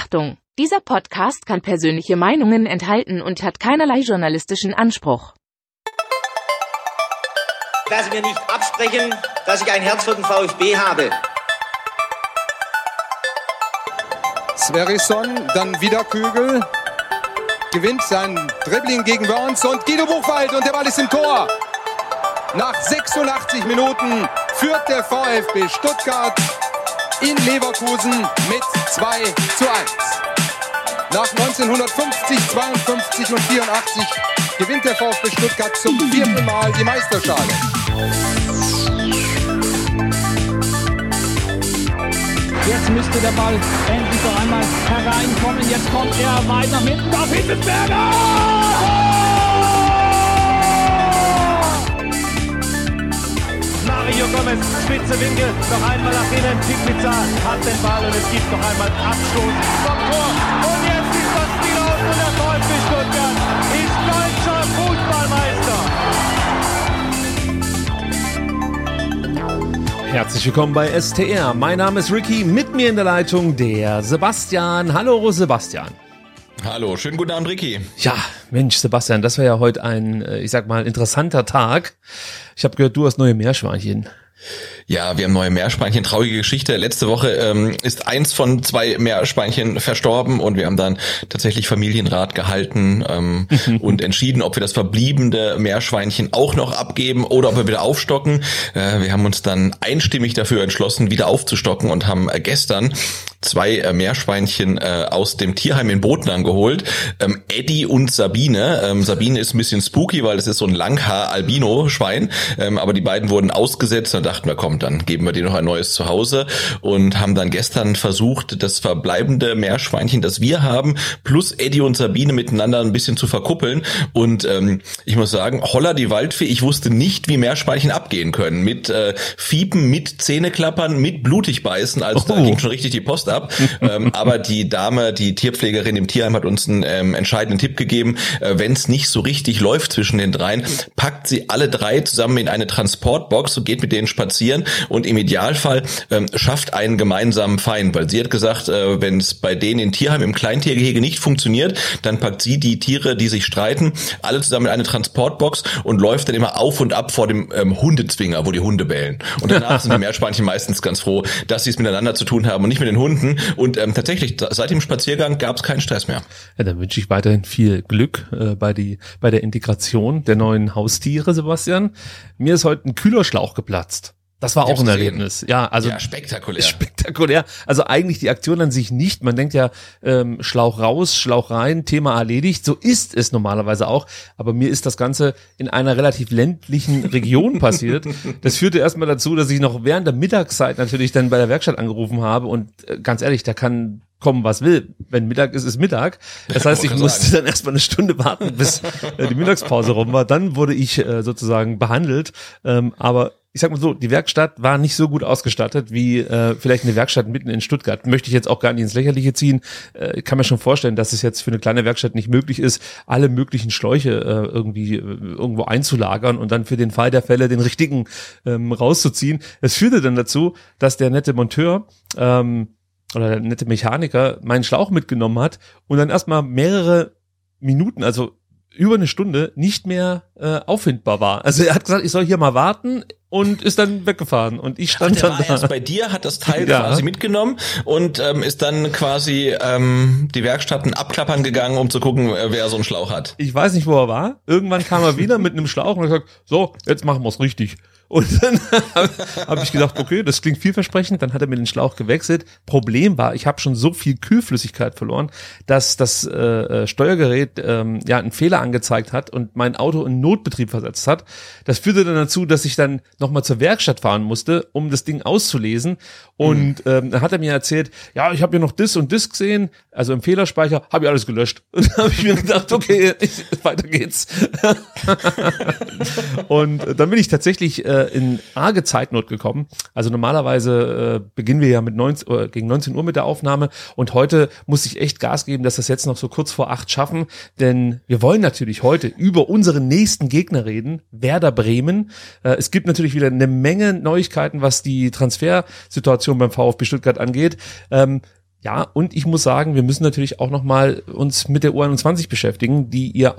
Achtung! Dieser Podcast kann persönliche Meinungen enthalten und hat keinerlei journalistischen Anspruch. Ich lasse mir nicht absprechen, dass ich ein Herz für den VfB habe. Sverrisson, dann wieder Kügel. Gewinnt sein Dribbling gegen Burns und Guido Buchwald und der Ball ist im Tor. Nach 86 Minuten führt der VfB Stuttgart in Leverkusen mit 2 zu 1. Nach 1950, 52 und 84 gewinnt der VfB Stuttgart zum vierten Mal die Meisterschale. Jetzt müsste der Ball endlich noch einmal hereinkommen. Jetzt kommt er weit nach hinten auf Hitzelsberger! Mario Gomez, spitze Winkel, noch einmal nach innen. Pizza hat den Ball und es gibt noch einmal Abstoß vom Tor. Und jetzt ist das Spiel aus und der VfB Stuttgart ist deutscher Fußballmeister. Herzlich willkommen bei STR. Mein Name ist Ricky, mit mir in der Leitung der Sebastian. Hallo Sebastian. Hallo, schönen guten Abend, Ricky. Ja, Mensch, Sebastian, das war ja heute ein, äh, ich sag mal, interessanter Tag. Ich habe gehört, du hast neue Meerschweinchen. Ja, wir haben neue Meerschweinchen. Traurige Geschichte. Letzte Woche ähm, ist eins von zwei Meerschweinchen verstorben und wir haben dann tatsächlich Familienrat gehalten ähm, und entschieden, ob wir das verbliebene Meerschweinchen auch noch abgeben oder ob wir wieder aufstocken. Äh, wir haben uns dann einstimmig dafür entschlossen, wieder aufzustocken und haben äh, gestern zwei äh, Meerschweinchen äh, aus dem Tierheim in Boten angeholt. Ähm, Eddie und Sabine. Ähm, Sabine ist ein bisschen spooky, weil es ist so ein Langhaar-Albino-Schwein. Ähm, aber die beiden wurden ausgesetzt und dachten wir, komm, dann geben wir dir noch ein neues Zuhause und haben dann gestern versucht, das verbleibende Meerschweinchen, das wir haben, plus Eddie und Sabine miteinander ein bisschen zu verkuppeln. Und ähm, ich muss sagen, holla die Waldfee, ich wusste nicht, wie Meerschweinchen abgehen können. Mit äh, Fiepen, mit Zähneklappern, mit blutig beißen. Also oh. da ging schon richtig die Post ab. ähm, aber die Dame, die Tierpflegerin im Tierheim hat uns einen ähm, entscheidenden Tipp gegeben. Äh, Wenn es nicht so richtig läuft zwischen den dreien, packt sie alle drei zusammen in eine Transportbox und geht mit denen spazieren und im Idealfall ähm, schafft einen gemeinsamen Feind, weil sie hat gesagt, äh, wenn es bei denen in Tierheim im Kleintiergehege nicht funktioniert, dann packt sie die Tiere, die sich streiten, alle zusammen in eine Transportbox und läuft dann immer auf und ab vor dem ähm, Hundezwinger, wo die Hunde bellen. Und danach sind die Meerschweinchen meistens ganz froh, dass sie es miteinander zu tun haben und nicht mit den Hunden. Und ähm, tatsächlich, seit dem Spaziergang gab es keinen Stress mehr. Ja, dann wünsche ich weiterhin viel Glück äh, bei, die, bei der Integration der neuen Haustiere, Sebastian. Mir ist heute ein Kühlerschlauch geplatzt. Das war auch ein Erlebnis. Ja, also ja, spektakulär. Spektakulär. Also eigentlich die Aktion an sich nicht. Man denkt ja, ähm, Schlauch raus, Schlauch rein, Thema erledigt. So ist es normalerweise auch. Aber mir ist das Ganze in einer relativ ländlichen Region passiert. Das führte erstmal dazu, dass ich noch während der Mittagszeit natürlich dann bei der Werkstatt angerufen habe. Und äh, ganz ehrlich, da kann kommen, was will. Wenn Mittag ist, ist Mittag. Das heißt, ich musste sagen. dann erstmal eine Stunde warten, bis äh, die Mittagspause rum war. Dann wurde ich äh, sozusagen behandelt. Ähm, aber ich sag mal so, die Werkstatt war nicht so gut ausgestattet wie äh, vielleicht eine Werkstatt mitten in Stuttgart. Möchte ich jetzt auch gar nicht ins Lächerliche ziehen. Äh, kann mir schon vorstellen, dass es jetzt für eine kleine Werkstatt nicht möglich ist, alle möglichen Schläuche äh, irgendwie äh, irgendwo einzulagern und dann für den Fall der Fälle den richtigen ähm, rauszuziehen. Es führte dann dazu, dass der nette Monteur ähm, oder der nette Mechaniker meinen Schlauch mitgenommen hat und dann erstmal mehrere Minuten, also über eine Stunde nicht mehr äh, auffindbar war. Also er hat gesagt, ich soll hier mal warten und ist dann weggefahren und ich stand Ach, dann war da. erst bei dir, hat das Teil ja. quasi mitgenommen und ähm, ist dann quasi ähm, die Werkstatten abklappern gegangen, um zu gucken, äh, wer so einen Schlauch hat. Ich weiß nicht, wo er war. Irgendwann kam er wieder mit einem Schlauch und hat gesagt, so, jetzt machen wir's richtig. Und dann habe ich gedacht, okay, das klingt vielversprechend. Dann hat er mir den Schlauch gewechselt. Problem war, ich habe schon so viel Kühlflüssigkeit verloren, dass das äh, äh, Steuergerät ähm, ja einen Fehler angezeigt hat und mein Auto in Notbetrieb versetzt hat. Das führte dann dazu, dass ich dann nochmal zur Werkstatt fahren musste, um das Ding auszulesen. Und mhm. ähm, dann hat er mir erzählt, ja, ich habe hier noch das und das gesehen, also im Fehlerspeicher, habe ich alles gelöscht. Und dann habe ich mir gedacht, okay, ich, weiter geht's. und dann bin ich tatsächlich äh, in arge Zeitnot gekommen. Also normalerweise äh, beginnen wir ja mit 19, äh, gegen 19 Uhr mit der Aufnahme und heute muss ich echt Gas geben, dass das jetzt noch so kurz vor acht schaffen, denn wir wollen natürlich heute über unseren nächsten Gegner reden, Werder Bremen. Äh, es gibt natürlich wieder eine Menge Neuigkeiten, was die Transfersituation beim VfB Stuttgart angeht. Ähm, Ja, und ich muss sagen, wir müssen natürlich auch nochmal uns mit der U21 beschäftigen, die ihr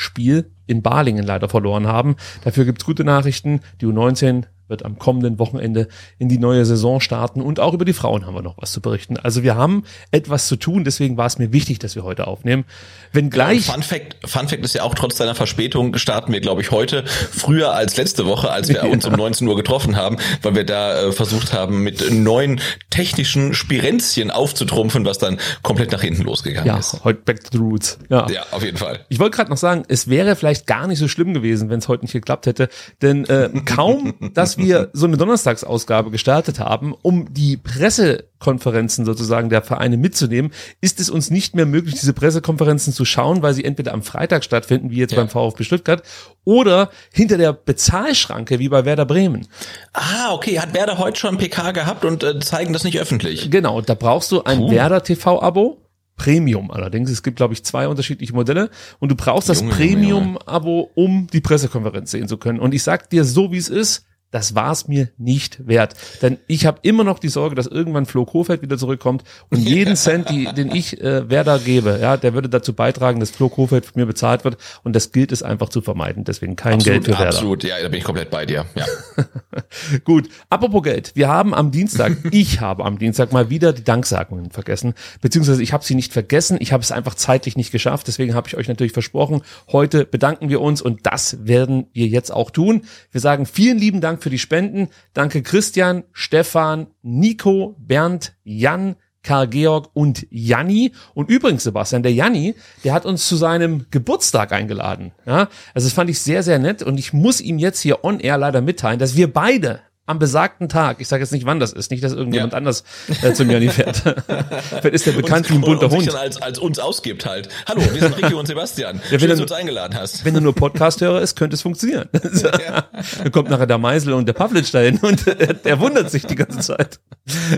Auftaktspiel in Balingen leider verloren haben. Dafür gibt's gute Nachrichten. Die U19 wird am kommenden Wochenende in die neue Saison starten und auch über die Frauen haben wir noch was zu berichten. Also wir haben etwas zu tun, deswegen war es mir wichtig, dass wir heute aufnehmen. Wenn gleich Fun Fact, Fun Fact ist ja auch trotz seiner Verspätung starten wir, glaube ich, heute früher als letzte Woche, als wir uns um 19 Uhr getroffen haben, weil wir da äh, versucht haben, mit neuen technischen Spirenzchen aufzutrumpfen, was dann komplett nach hinten losgegangen ja, ist. heute back to the roots. Ja, Ja, auf jeden Fall. Ich wollte gerade noch sagen, es wäre vielleicht gar nicht so schlimm gewesen, wenn es heute nicht geklappt hätte, denn äh, kaum, dass wir so eine Donnerstagsausgabe gestartet haben, um die Pressekonferenzen sozusagen der Vereine mitzunehmen, ist es uns nicht mehr möglich, diese Pressekonferenzen zu schauen, weil sie entweder am Freitag stattfinden, wie jetzt Ja. beim VfB Stuttgart, oder hinter der Bezahlschranke, wie bei Werder Bremen. Ah, okay, hat Werder heute schon PK gehabt und äh, zeigen das nicht öffentlich. Genau, da brauchst du ein Werder TV-Abo. Premium allerdings. Es gibt, glaube ich, zwei unterschiedliche Modelle und du brauchst das Premium-Abo, um die Pressekonferenz sehen zu können. Und ich sag dir so, wie es ist, das war es mir nicht wert. Denn ich habe immer noch die Sorge, dass irgendwann Flo Kofeld wieder zurückkommt und jeden Cent, die, den ich äh, Werder gebe, ja, der würde dazu beitragen, dass Flo Kofeld von mir bezahlt wird. Und das gilt es einfach zu vermeiden. Deswegen kein Geld für Werder. absolut, ja, da bin ich komplett bei dir. Ja. Gut, apropos Geld. Wir haben am Dienstag, ich habe am Dienstag mal wieder die Danksagungen vergessen. Beziehungsweise ich habe sie nicht vergessen, ich habe es einfach zeitlich nicht geschafft. Deswegen habe ich euch natürlich versprochen, heute bedanken wir uns und das werden wir jetzt auch tun. Wir sagen vielen lieben Dank für die Spenden. Danke Christian, Stefan, Nico, Bernd, Jan, Karl Georg und Janni. Und übrigens, Sebastian, der Janni, der hat uns zu seinem Geburtstag eingeladen. Ja, also das fand ich sehr, sehr nett. Und ich muss ihm jetzt hier on air leider mitteilen, dass wir beide am besagten Tag, ich sage jetzt nicht, wann das ist, nicht, dass irgendjemand Ja. anders äh, zum Janni fährt. Vielleicht ist der bekannt wie ein und, bunter und sich Hund. dann als, als uns ausgibt halt. Hallo, wir sind Ricky und Sebastian. wenn Schön, dass du uns eingeladen hast. Wenn du nur Podcast-Hörer ist, könnte es funktionieren. Dann kommt nachher der Meisel und der Pavlic dahin und der, der wundert sich die ganze Zeit.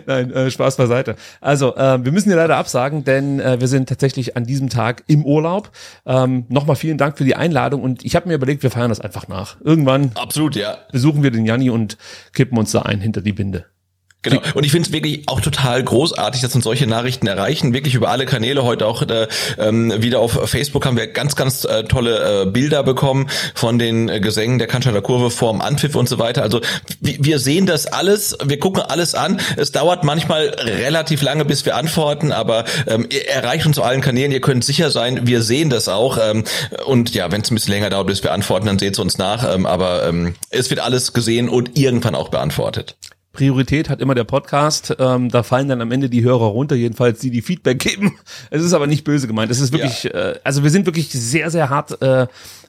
Nein, äh, Spaß beiseite. Also, äh, wir müssen hier leider absagen, denn äh, wir sind tatsächlich an diesem Tag im Urlaub. Ähm, Nochmal vielen Dank für die Einladung und ich habe mir überlegt, wir feiern das einfach nach. Irgendwann Absolut, ja. besuchen wir den Janni und kippen uns da ein hinter die Binde. Genau. Und ich finde es wirklich auch total großartig, dass uns solche Nachrichten erreichen. Wirklich über alle Kanäle. Heute auch äh, ähm, wieder auf Facebook haben wir ganz, ganz äh, tolle äh, Bilder bekommen von den äh, Gesängen der Cannstatter Kurve vorm Anpfiff und so weiter. Also wir, wir sehen das alles, wir gucken alles an. Es dauert manchmal relativ lange, bis wir antworten, aber ähm, ihr erreicht uns auf allen Kanälen. Ihr könnt sicher sein, wir sehen das auch. Ähm, und ja, wenn es ein bisschen länger dauert, bis wir antworten, dann seht es uns nach. Ähm, aber ähm, es wird alles gesehen und irgendwann auch beantwortet. Priorität hat immer der Podcast. Ähm, da fallen dann am Ende die Hörer runter, jedenfalls die, die Feedback geben. Es ist aber nicht böse gemeint. Es ist wirklich, äh, also wir sind wirklich sehr, sehr hart, äh,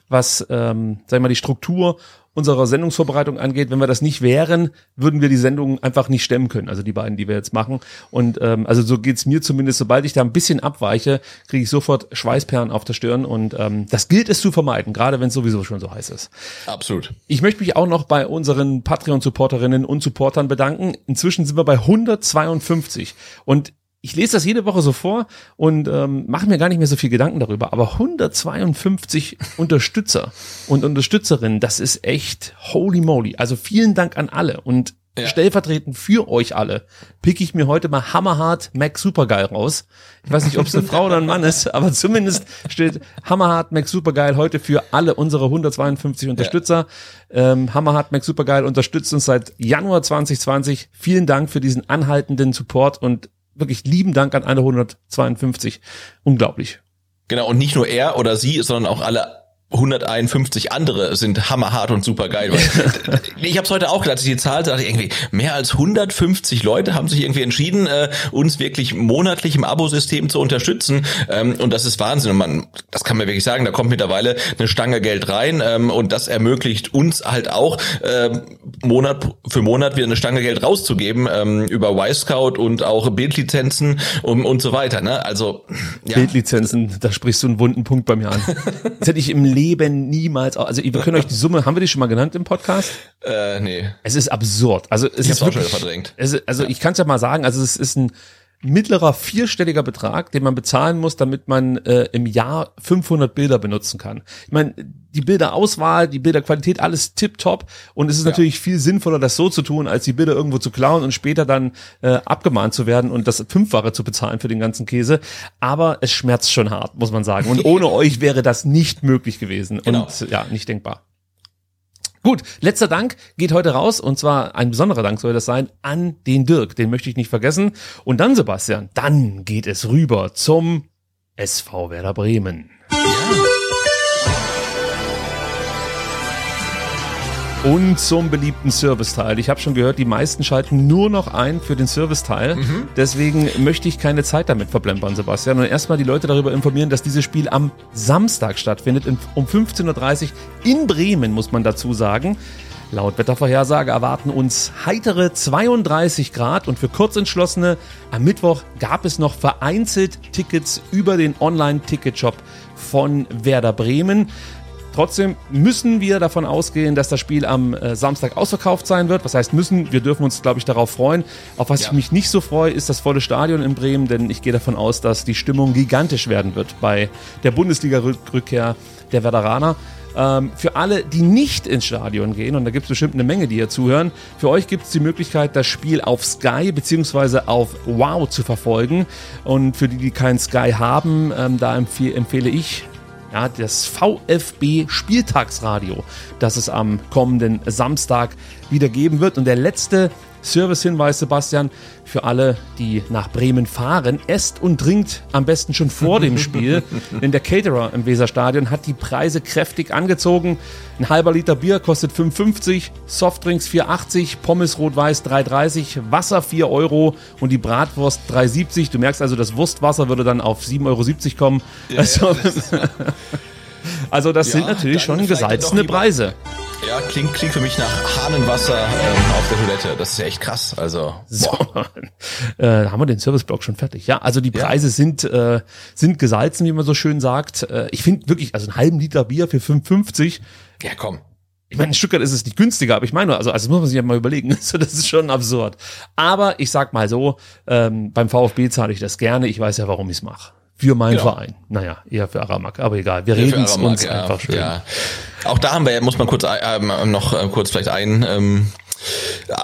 was, ähm, sag ich mal, die Struktur unserer Sendungsvorbereitung angeht. Wenn wir das nicht wären, würden wir die Sendung einfach nicht stemmen können. Also die beiden, die wir jetzt machen. Und ähm, also so geht's mir zumindest. Sobald ich da ein bisschen abweiche, kriege ich sofort Schweißperlen auf der Stirn. Und ähm, das gilt es zu vermeiden, gerade wenn es sowieso schon so heiß ist. Absolut. Ich möchte mich auch noch bei unseren Patreon-Supporterinnen und Supportern bedanken. Inzwischen sind wir bei 152 und ich lese das jede Woche so vor und ähm, mache mir gar nicht mehr so viel Gedanken darüber. Aber 152 Unterstützer und Unterstützerinnen, das ist echt holy moly. Also vielen Dank an alle und Ja. stellvertretend für euch alle pick ich mir heute mal hammerhart Mac Supergeil raus. Ich weiß nicht, ob es eine Frau oder ein Mann ist, aber zumindest steht hammerhart Mac Supergeil heute für alle unsere 152 Unterstützer. Ähm, hammerhart Mac Supergeil unterstützt uns seit Januar 2020. Vielen Dank für diesen anhaltenden Support und wirklich lieben Dank an alle 152. Unglaublich. Genau, und nicht nur er oder sie, sondern auch alle 151 andere sind hammerhart und super geil. ich habe es heute auch gedacht, als ich die Zahl dachte ich irgendwie, mehr als 150 Leute haben sich irgendwie entschieden, äh, uns wirklich monatlich im Abosystem zu unterstützen. Ähm, und das ist Wahnsinn. Und man, das kann man wirklich sagen, da kommt mittlerweile eine Stange Geld rein ähm, und das ermöglicht uns halt auch, ähm, Monat für Monat wieder eine Stange Geld rauszugeben ähm, über Y-Scout und auch Bildlizenzen und, und so weiter. Ne? Also ja. Bildlizenzen, da sprichst du einen wunden Punkt bei mir an. Das hätte ich im Leben niemals, also wir können euch die Summe, haben wir die schon mal genannt im Podcast? Äh, nee. Es ist absurd. Also es Ich ist wirklich, verdrängt. Es also ich kann es ja mal sagen, also es ist ein mittlerer vierstelliger Betrag, den man bezahlen muss, damit man äh, im Jahr 500 Bilder benutzen kann. Ich meine, die Bilderauswahl, die Bilderqualität, alles tipptopp und es ist ja. natürlich viel sinnvoller, das so zu tun, als die Bilder irgendwo zu klauen und später dann äh, abgemahnt zu werden und das Fünffache zu bezahlen für den ganzen Käse. Aber es schmerzt schon hart, muss man sagen. Und ohne euch wäre das nicht möglich gewesen genau. und ja, nicht denkbar. Gut, letzter Dank geht heute raus und zwar ein besonderer Dank soll das sein an den Dirk, den möchte ich nicht vergessen. Und dann Sebastian, dann geht es rüber zum SV Werder Bremen. Und zum beliebten Serviceteil. Ich habe schon gehört, die meisten schalten nur noch ein für den Serviceteil. Mhm. Deswegen möchte ich keine Zeit damit verplempern, Sebastian. Und erstmal die Leute darüber informieren, dass dieses Spiel am Samstag stattfindet, um 15.30 Uhr in Bremen, muss man dazu sagen. Laut Wettervorhersage erwarten uns heitere 32 Grad und für Kurzentschlossene am Mittwoch gab es noch vereinzelt Tickets über den Online-Ticketshop von Werder Bremen. Trotzdem müssen wir davon ausgehen, dass das Spiel am äh, Samstag ausverkauft sein wird. Was heißt müssen? Wir dürfen uns, glaube ich, darauf freuen. Auf was ja. ich mich nicht so freue, ist das volle Stadion in Bremen, denn ich gehe davon aus, dass die Stimmung gigantisch werden wird bei der Bundesliga-Rückkehr der Werderaner. Ähm, für alle, die nicht ins Stadion gehen, und da gibt es bestimmt eine Menge, die hier zuhören, für euch gibt es die Möglichkeit, das Spiel auf Sky bzw. auf Wow zu verfolgen. Und für die, die kein Sky haben, ähm, da empfehle ich ja, das VfB Spieltagsradio, das es am kommenden Samstag wieder geben wird. Und der letzte Servicehinweis, Sebastian, für alle, die nach Bremen fahren. Esst und trinkt am besten schon vor dem Spiel, denn der Caterer im Weserstadion hat die Preise kräftig angezogen. Ein halber Liter Bier kostet 5,50, Softdrinks 4,80, Pommes rot-weiß 3,30, Wasser 4 Euro und die Bratwurst 3,70. Du merkst also, das Wurstwasser würde dann auf 7,70 Euro kommen. Ja, also, also das ja, sind natürlich schon gesalzene Preise. Ja, klingt, klingt für mich nach Hahnenwasser ähm, auf der Toilette. Das ist ja echt krass. Also so, äh, haben wir den Serviceblock schon fertig. Ja, also die Preise ja. sind äh, sind gesalzen, wie man so schön sagt. Äh, ich finde wirklich, also einen halben Liter Bier für 5,50. Ja, komm. Ich meine, in Stuttgart ist es nicht günstiger, aber ich meine, also, also das muss man sich ja mal überlegen. das ist schon absurd. Aber ich sag mal so, ähm, beim VfB zahle ich das gerne. Ich weiß ja, warum ich es mache. Für meinen genau. Verein. Naja, eher für Aramak, aber egal. Wir reden uns ja, einfach schön. Ja. Auch da haben wir, muss man kurz äh, noch äh, kurz vielleicht ein ähm,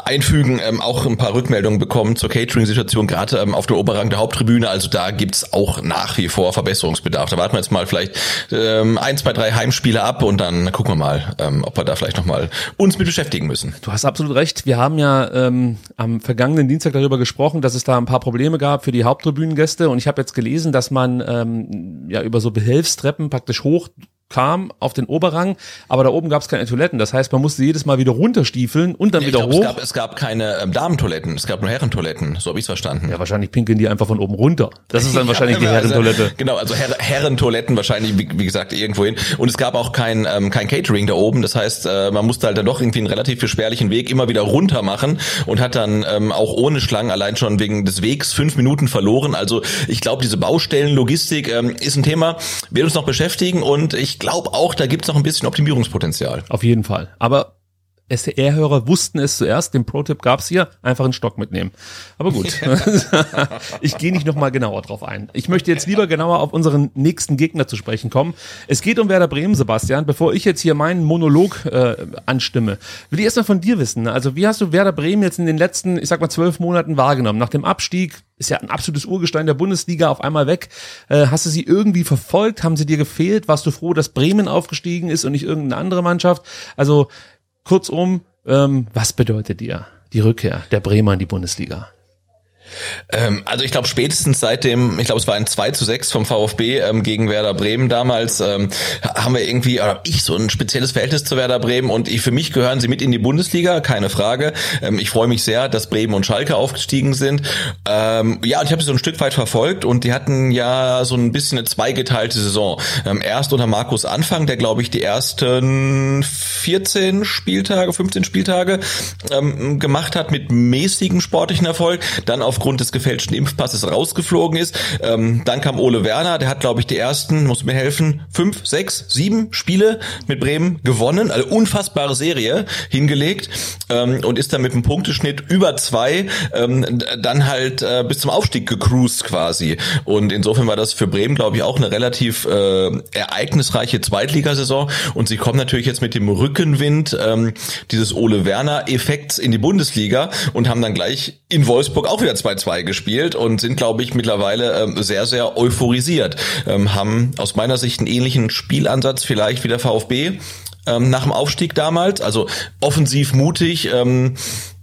einfügen, ähm, auch ein paar Rückmeldungen bekommen zur Catering-Situation, gerade ähm, auf der Oberrang der Haupttribüne. Also da gibt's auch nach wie vor Verbesserungsbedarf. Da warten wir jetzt mal vielleicht ähm, ein, zwei, drei Heimspiele ab und dann gucken wir mal, ähm, ob wir da vielleicht nochmal uns mit beschäftigen müssen. Du hast absolut recht. Wir haben ja ähm, am vergangenen Dienstag darüber gesprochen, dass es da ein paar Probleme gab für die Haupttribünengäste und ich habe jetzt gelesen, dass man ähm, ja über so Behelfstreppen praktisch hoch kam auf den Oberrang, aber da oben gab es keine Toiletten. Das heißt, man musste jedes Mal wieder runterstiefeln und dann ja, wieder glaub, hoch. Es gab, es gab keine ähm, Damentoiletten, es gab nur Herrentoiletten, so habe ich verstanden. Ja, wahrscheinlich pinkeln die einfach von oben runter. Das ist dann wahrscheinlich ja, die also, Herrentoilette. Also, genau, also Her Herrentoiletten wahrscheinlich, wie, wie, gesagt, irgendwo hin. Und es gab auch kein, ähm, kein Catering da oben. Das heißt, äh, man musste halt dann doch irgendwie einen relativ beschwerlichen Weg immer wieder runter machen und hat dann ähm, auch ohne Schlangen allein schon wegen des Wegs fünf Minuten verloren. Also ich glaube, diese Baustellenlogistik ähm, ist ein Thema, wird uns noch beschäftigen und ich glaube auch, da gibt es noch ein bisschen Optimierungspotenzial. Auf jeden Fall. Aber SDR-Hörer wussten es zuerst, den Pro-Tipp gab's hier, einfach einen Stock mitnehmen. Aber gut, ich gehe nicht nochmal genauer drauf ein. Ich möchte jetzt lieber genauer auf unseren nächsten Gegner zu sprechen kommen. Es geht um Werder Bremen, Sebastian. Bevor ich jetzt hier meinen Monolog äh, anstimme, will ich erstmal von dir wissen. Also wie hast du Werder Bremen jetzt in den letzten, ich sag mal, zwölf Monaten wahrgenommen? Nach dem Abstieg ist ja ein absolutes Urgestein der Bundesliga auf einmal weg. Äh, hast du sie irgendwie verfolgt? Haben sie dir gefehlt? Warst du froh, dass Bremen aufgestiegen ist und nicht irgendeine andere Mannschaft? Also Kurzum, ähm, was bedeutet dir die Rückkehr der Bremer in die Bundesliga? Ähm, also ich glaube spätestens seit dem, ich glaube es war ein 2 zu 6 vom VfB ähm, gegen Werder Bremen damals, ähm, haben wir irgendwie, oder ich so ein spezielles Verhältnis zu Werder Bremen und ich, für mich gehören sie mit in die Bundesliga, keine Frage. Ähm, ich freue mich sehr, dass Bremen und Schalke aufgestiegen sind. Ähm, ja, und ich habe sie so ein Stück weit verfolgt und die hatten ja so ein bisschen eine zweigeteilte Saison. Ähm, erst unter Markus Anfang, der glaube ich die ersten 14 Spieltage, 15 Spieltage gemacht hat mit mäßigem sportlichen Erfolg, dann auf aufgrund des gefälschten Impfpasses rausgeflogen ist. Ähm, dann kam Ole Werner, der hat, glaube ich, die ersten, muss mir helfen, fünf, sechs, sieben Spiele mit Bremen gewonnen, also unfassbare Serie hingelegt ähm, und ist dann mit einem Punkteschnitt über zwei ähm, dann halt äh, bis zum Aufstieg gecruised quasi. Und insofern war das für Bremen, glaube ich, auch eine relativ äh, ereignisreiche Zweitligasaison. Und sie kommen natürlich jetzt mit dem Rückenwind ähm, dieses Ole Werner-Effekts in die Bundesliga und haben dann gleich in Wolfsburg auch wieder 2-2 gespielt und sind, glaube ich, mittlerweile ähm, sehr, sehr euphorisiert. Ähm, haben aus meiner Sicht einen ähnlichen Spielansatz vielleicht wie der VfB ähm, nach dem Aufstieg damals. Also offensiv mutig, ähm,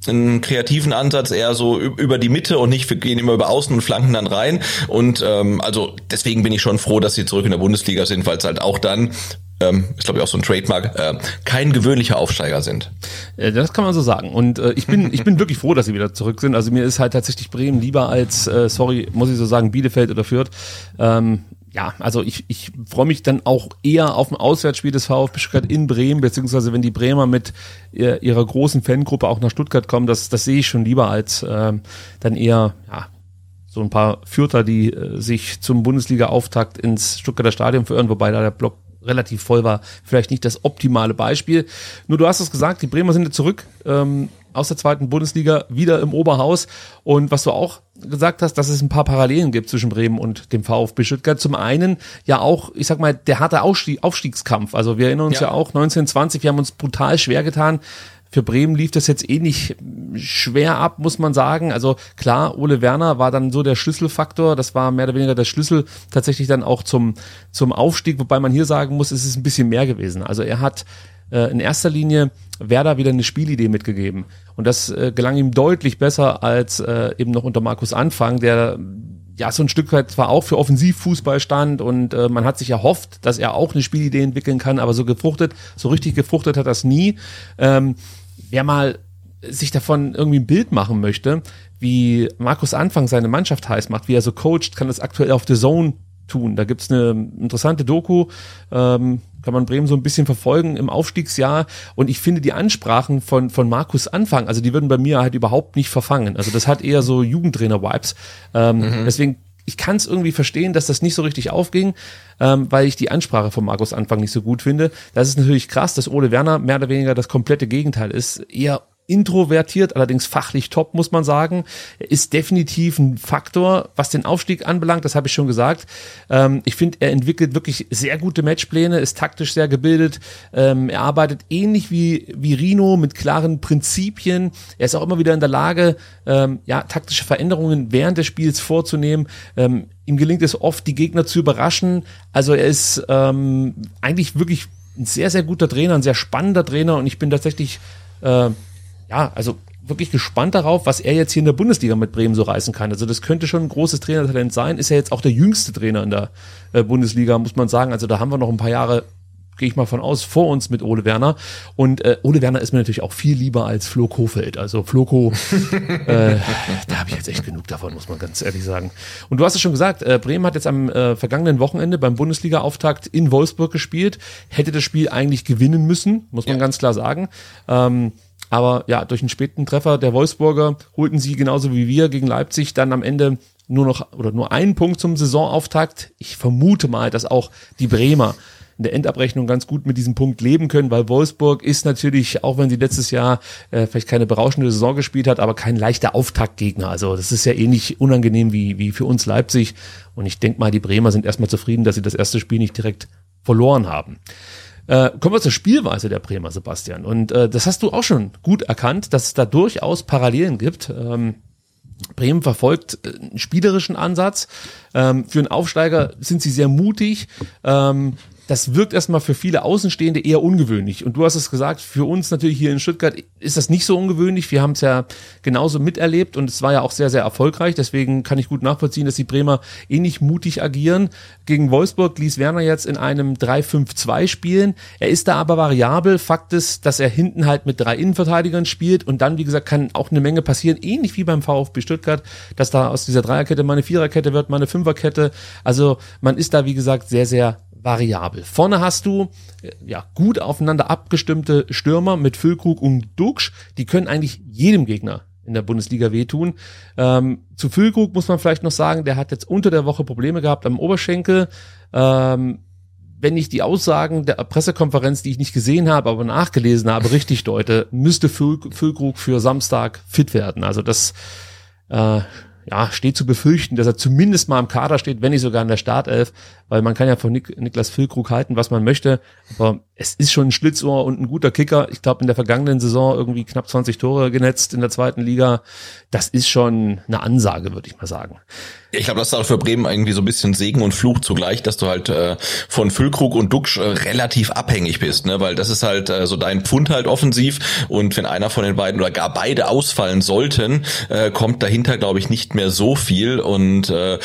einen kreativen Ansatz eher so über die Mitte und nicht wir gehen immer über Außen und flanken dann rein. Und ähm, also deswegen bin ich schon froh, dass sie zurück in der Bundesliga sind, weil es halt auch dann ähm, ist glaube ich auch so ein Trademark, äh, kein gewöhnlicher Aufsteiger sind. Äh, das kann man so sagen. Und äh, ich bin ich bin wirklich froh, dass sie wieder zurück sind. Also mir ist halt tatsächlich Bremen lieber als, äh, sorry, muss ich so sagen, Bielefeld oder Fürth. Ähm, ja, also ich, ich freue mich dann auch eher auf ein Auswärtsspiel des VfB Stuttgart in Bremen, beziehungsweise wenn die Bremer mit ihrer großen Fangruppe auch nach Stuttgart kommen, das, das sehe ich schon lieber als ähm, dann eher, ja, so ein paar Fürther, die äh, sich zum Bundesliga-Auftakt ins Stuttgarter Stadion verirren, wobei da der Block relativ voll war, vielleicht nicht das optimale Beispiel. Nur du hast es gesagt, die Bremer sind jetzt zurück. Ähm, aus der zweiten Bundesliga wieder im Oberhaus. Und was du auch gesagt hast, dass es ein paar Parallelen gibt zwischen Bremen und dem VfB Stuttgart. Zum einen ja auch, ich sag mal, der harte Aufstieg, Aufstiegskampf. Also wir erinnern uns ja. ja auch 1920, wir haben uns brutal schwer getan. Für Bremen lief das jetzt eh nicht schwer ab, muss man sagen. Also klar, Ole Werner war dann so der Schlüsselfaktor. Das war mehr oder weniger der Schlüssel tatsächlich dann auch zum, zum Aufstieg. Wobei man hier sagen muss, es ist ein bisschen mehr gewesen. Also er hat äh, in erster Linie Werder wieder eine Spielidee mitgegeben. Und das äh, gelang ihm deutlich besser als äh, eben noch unter Markus Anfang, der ja so ein Stück weit zwar auch für Offensivfußball stand und äh, man hat sich erhofft, dass er auch eine Spielidee entwickeln kann, aber so gefruchtet, so richtig gefruchtet hat das nie. Ähm, wer mal sich davon irgendwie ein Bild machen möchte, wie Markus Anfang seine Mannschaft heiß macht, wie er so coacht, kann das aktuell auf The Zone tun. Da gibt's eine interessante Doku, ähm, kann man Bremen so ein bisschen verfolgen im Aufstiegsjahr. Und ich finde die Ansprachen von, von Markus Anfang, also die würden bei mir halt überhaupt nicht verfangen. Also das hat eher so Jugendtrainer-Vibes. Ähm, mhm. Deswegen ich kann es irgendwie verstehen, dass das nicht so richtig aufging, ähm, weil ich die Ansprache von Markus Anfang nicht so gut finde. Das ist natürlich krass, dass Ole Werner mehr oder weniger das komplette Gegenteil ist. Eher introvertiert, allerdings fachlich top, muss man sagen. Er ist definitiv ein Faktor, was den Aufstieg anbelangt, das habe ich schon gesagt. Ähm, ich finde, er entwickelt wirklich sehr gute Matchpläne, ist taktisch sehr gebildet. Ähm, er arbeitet ähnlich wie, wie Rino mit klaren Prinzipien. Er ist auch immer wieder in der Lage, ähm, ja, taktische Veränderungen während des Spiels vorzunehmen. Ähm, ihm gelingt es oft, die Gegner zu überraschen. Also er ist ähm, eigentlich wirklich ein sehr, sehr guter Trainer, ein sehr spannender Trainer und ich bin tatsächlich äh, ja, also wirklich gespannt darauf, was er jetzt hier in der Bundesliga mit Bremen so reißen kann. Also das könnte schon ein großes Trainertalent sein. Ist ja jetzt auch der jüngste Trainer in der äh, Bundesliga, muss man sagen. Also da haben wir noch ein paar Jahre gehe ich mal von aus, vor uns mit Ole Werner. Und äh, Ole Werner ist mir natürlich auch viel lieber als Flo Kofeld. Also Floko, äh, da habe ich jetzt echt genug davon, muss man ganz ehrlich sagen. Und du hast es schon gesagt, äh, Bremen hat jetzt am äh, vergangenen Wochenende beim Bundesliga-Auftakt in Wolfsburg gespielt. Hätte das Spiel eigentlich gewinnen müssen, muss man ja. ganz klar sagen. Ähm, aber ja, durch einen späten Treffer der Wolfsburger holten sie genauso wie wir gegen Leipzig dann am Ende nur noch oder nur einen Punkt zum Saisonauftakt. Ich vermute mal, dass auch die Bremer in der Endabrechnung ganz gut mit diesem Punkt leben können, weil Wolfsburg ist natürlich, auch wenn sie letztes Jahr äh, vielleicht keine berauschende Saison gespielt hat, aber kein leichter Auftaktgegner. Also das ist ja ähnlich unangenehm wie, wie für uns Leipzig. Und ich denke mal, die Bremer sind erstmal zufrieden, dass sie das erste Spiel nicht direkt verloren haben. Äh, kommen wir zur Spielweise der Bremer, Sebastian. Und äh, das hast du auch schon gut erkannt, dass es da durchaus Parallelen gibt. Ähm, Bremen verfolgt äh, einen spielerischen Ansatz. Ähm, für einen Aufsteiger sind sie sehr mutig. Ähm, das wirkt erstmal für viele Außenstehende eher ungewöhnlich. Und du hast es gesagt, für uns natürlich hier in Stuttgart ist das nicht so ungewöhnlich. Wir haben es ja genauso miterlebt und es war ja auch sehr, sehr erfolgreich. Deswegen kann ich gut nachvollziehen, dass die Bremer ähnlich mutig agieren. Gegen Wolfsburg ließ Werner jetzt in einem 3-5-2 spielen. Er ist da aber variabel. Fakt ist, dass er hinten halt mit drei Innenverteidigern spielt und dann, wie gesagt, kann auch eine Menge passieren, ähnlich wie beim VfB Stuttgart, dass da aus dieser Dreierkette mal eine Viererkette wird, mal eine Fünferkette. Also man ist da, wie gesagt, sehr, sehr variabel. Vorne hast du äh, ja gut aufeinander abgestimmte Stürmer mit Füllkrug und Duxch, die können eigentlich jedem Gegner in der Bundesliga wehtun. Ähm, zu Füllkrug muss man vielleicht noch sagen, der hat jetzt unter der Woche Probleme gehabt am Oberschenkel. Ähm, wenn ich die Aussagen der Pressekonferenz, die ich nicht gesehen habe, aber nachgelesen habe, richtig deute, müsste Füllkrug für Samstag fit werden. Also das äh, ja, steht zu befürchten, dass er zumindest mal im Kader steht, wenn nicht sogar in der Startelf, weil man kann ja von Nik Niklas Füllkrug halten, was man möchte, aber es ist schon ein Schlitzohr und ein guter Kicker. Ich glaube, in der vergangenen Saison irgendwie knapp 20 Tore genetzt in der zweiten Liga. Das ist schon eine Ansage, würde ich mal sagen. Ich glaube, das ist auch für Bremen irgendwie so ein bisschen Segen und Fluch zugleich, dass du halt äh, von Füllkrug und Duxch äh, relativ abhängig bist, ne? Weil das ist halt äh, so dein Pfund halt offensiv und wenn einer von den beiden oder gar beide ausfallen sollten, äh, kommt dahinter, glaube ich, nicht mehr so viel und äh,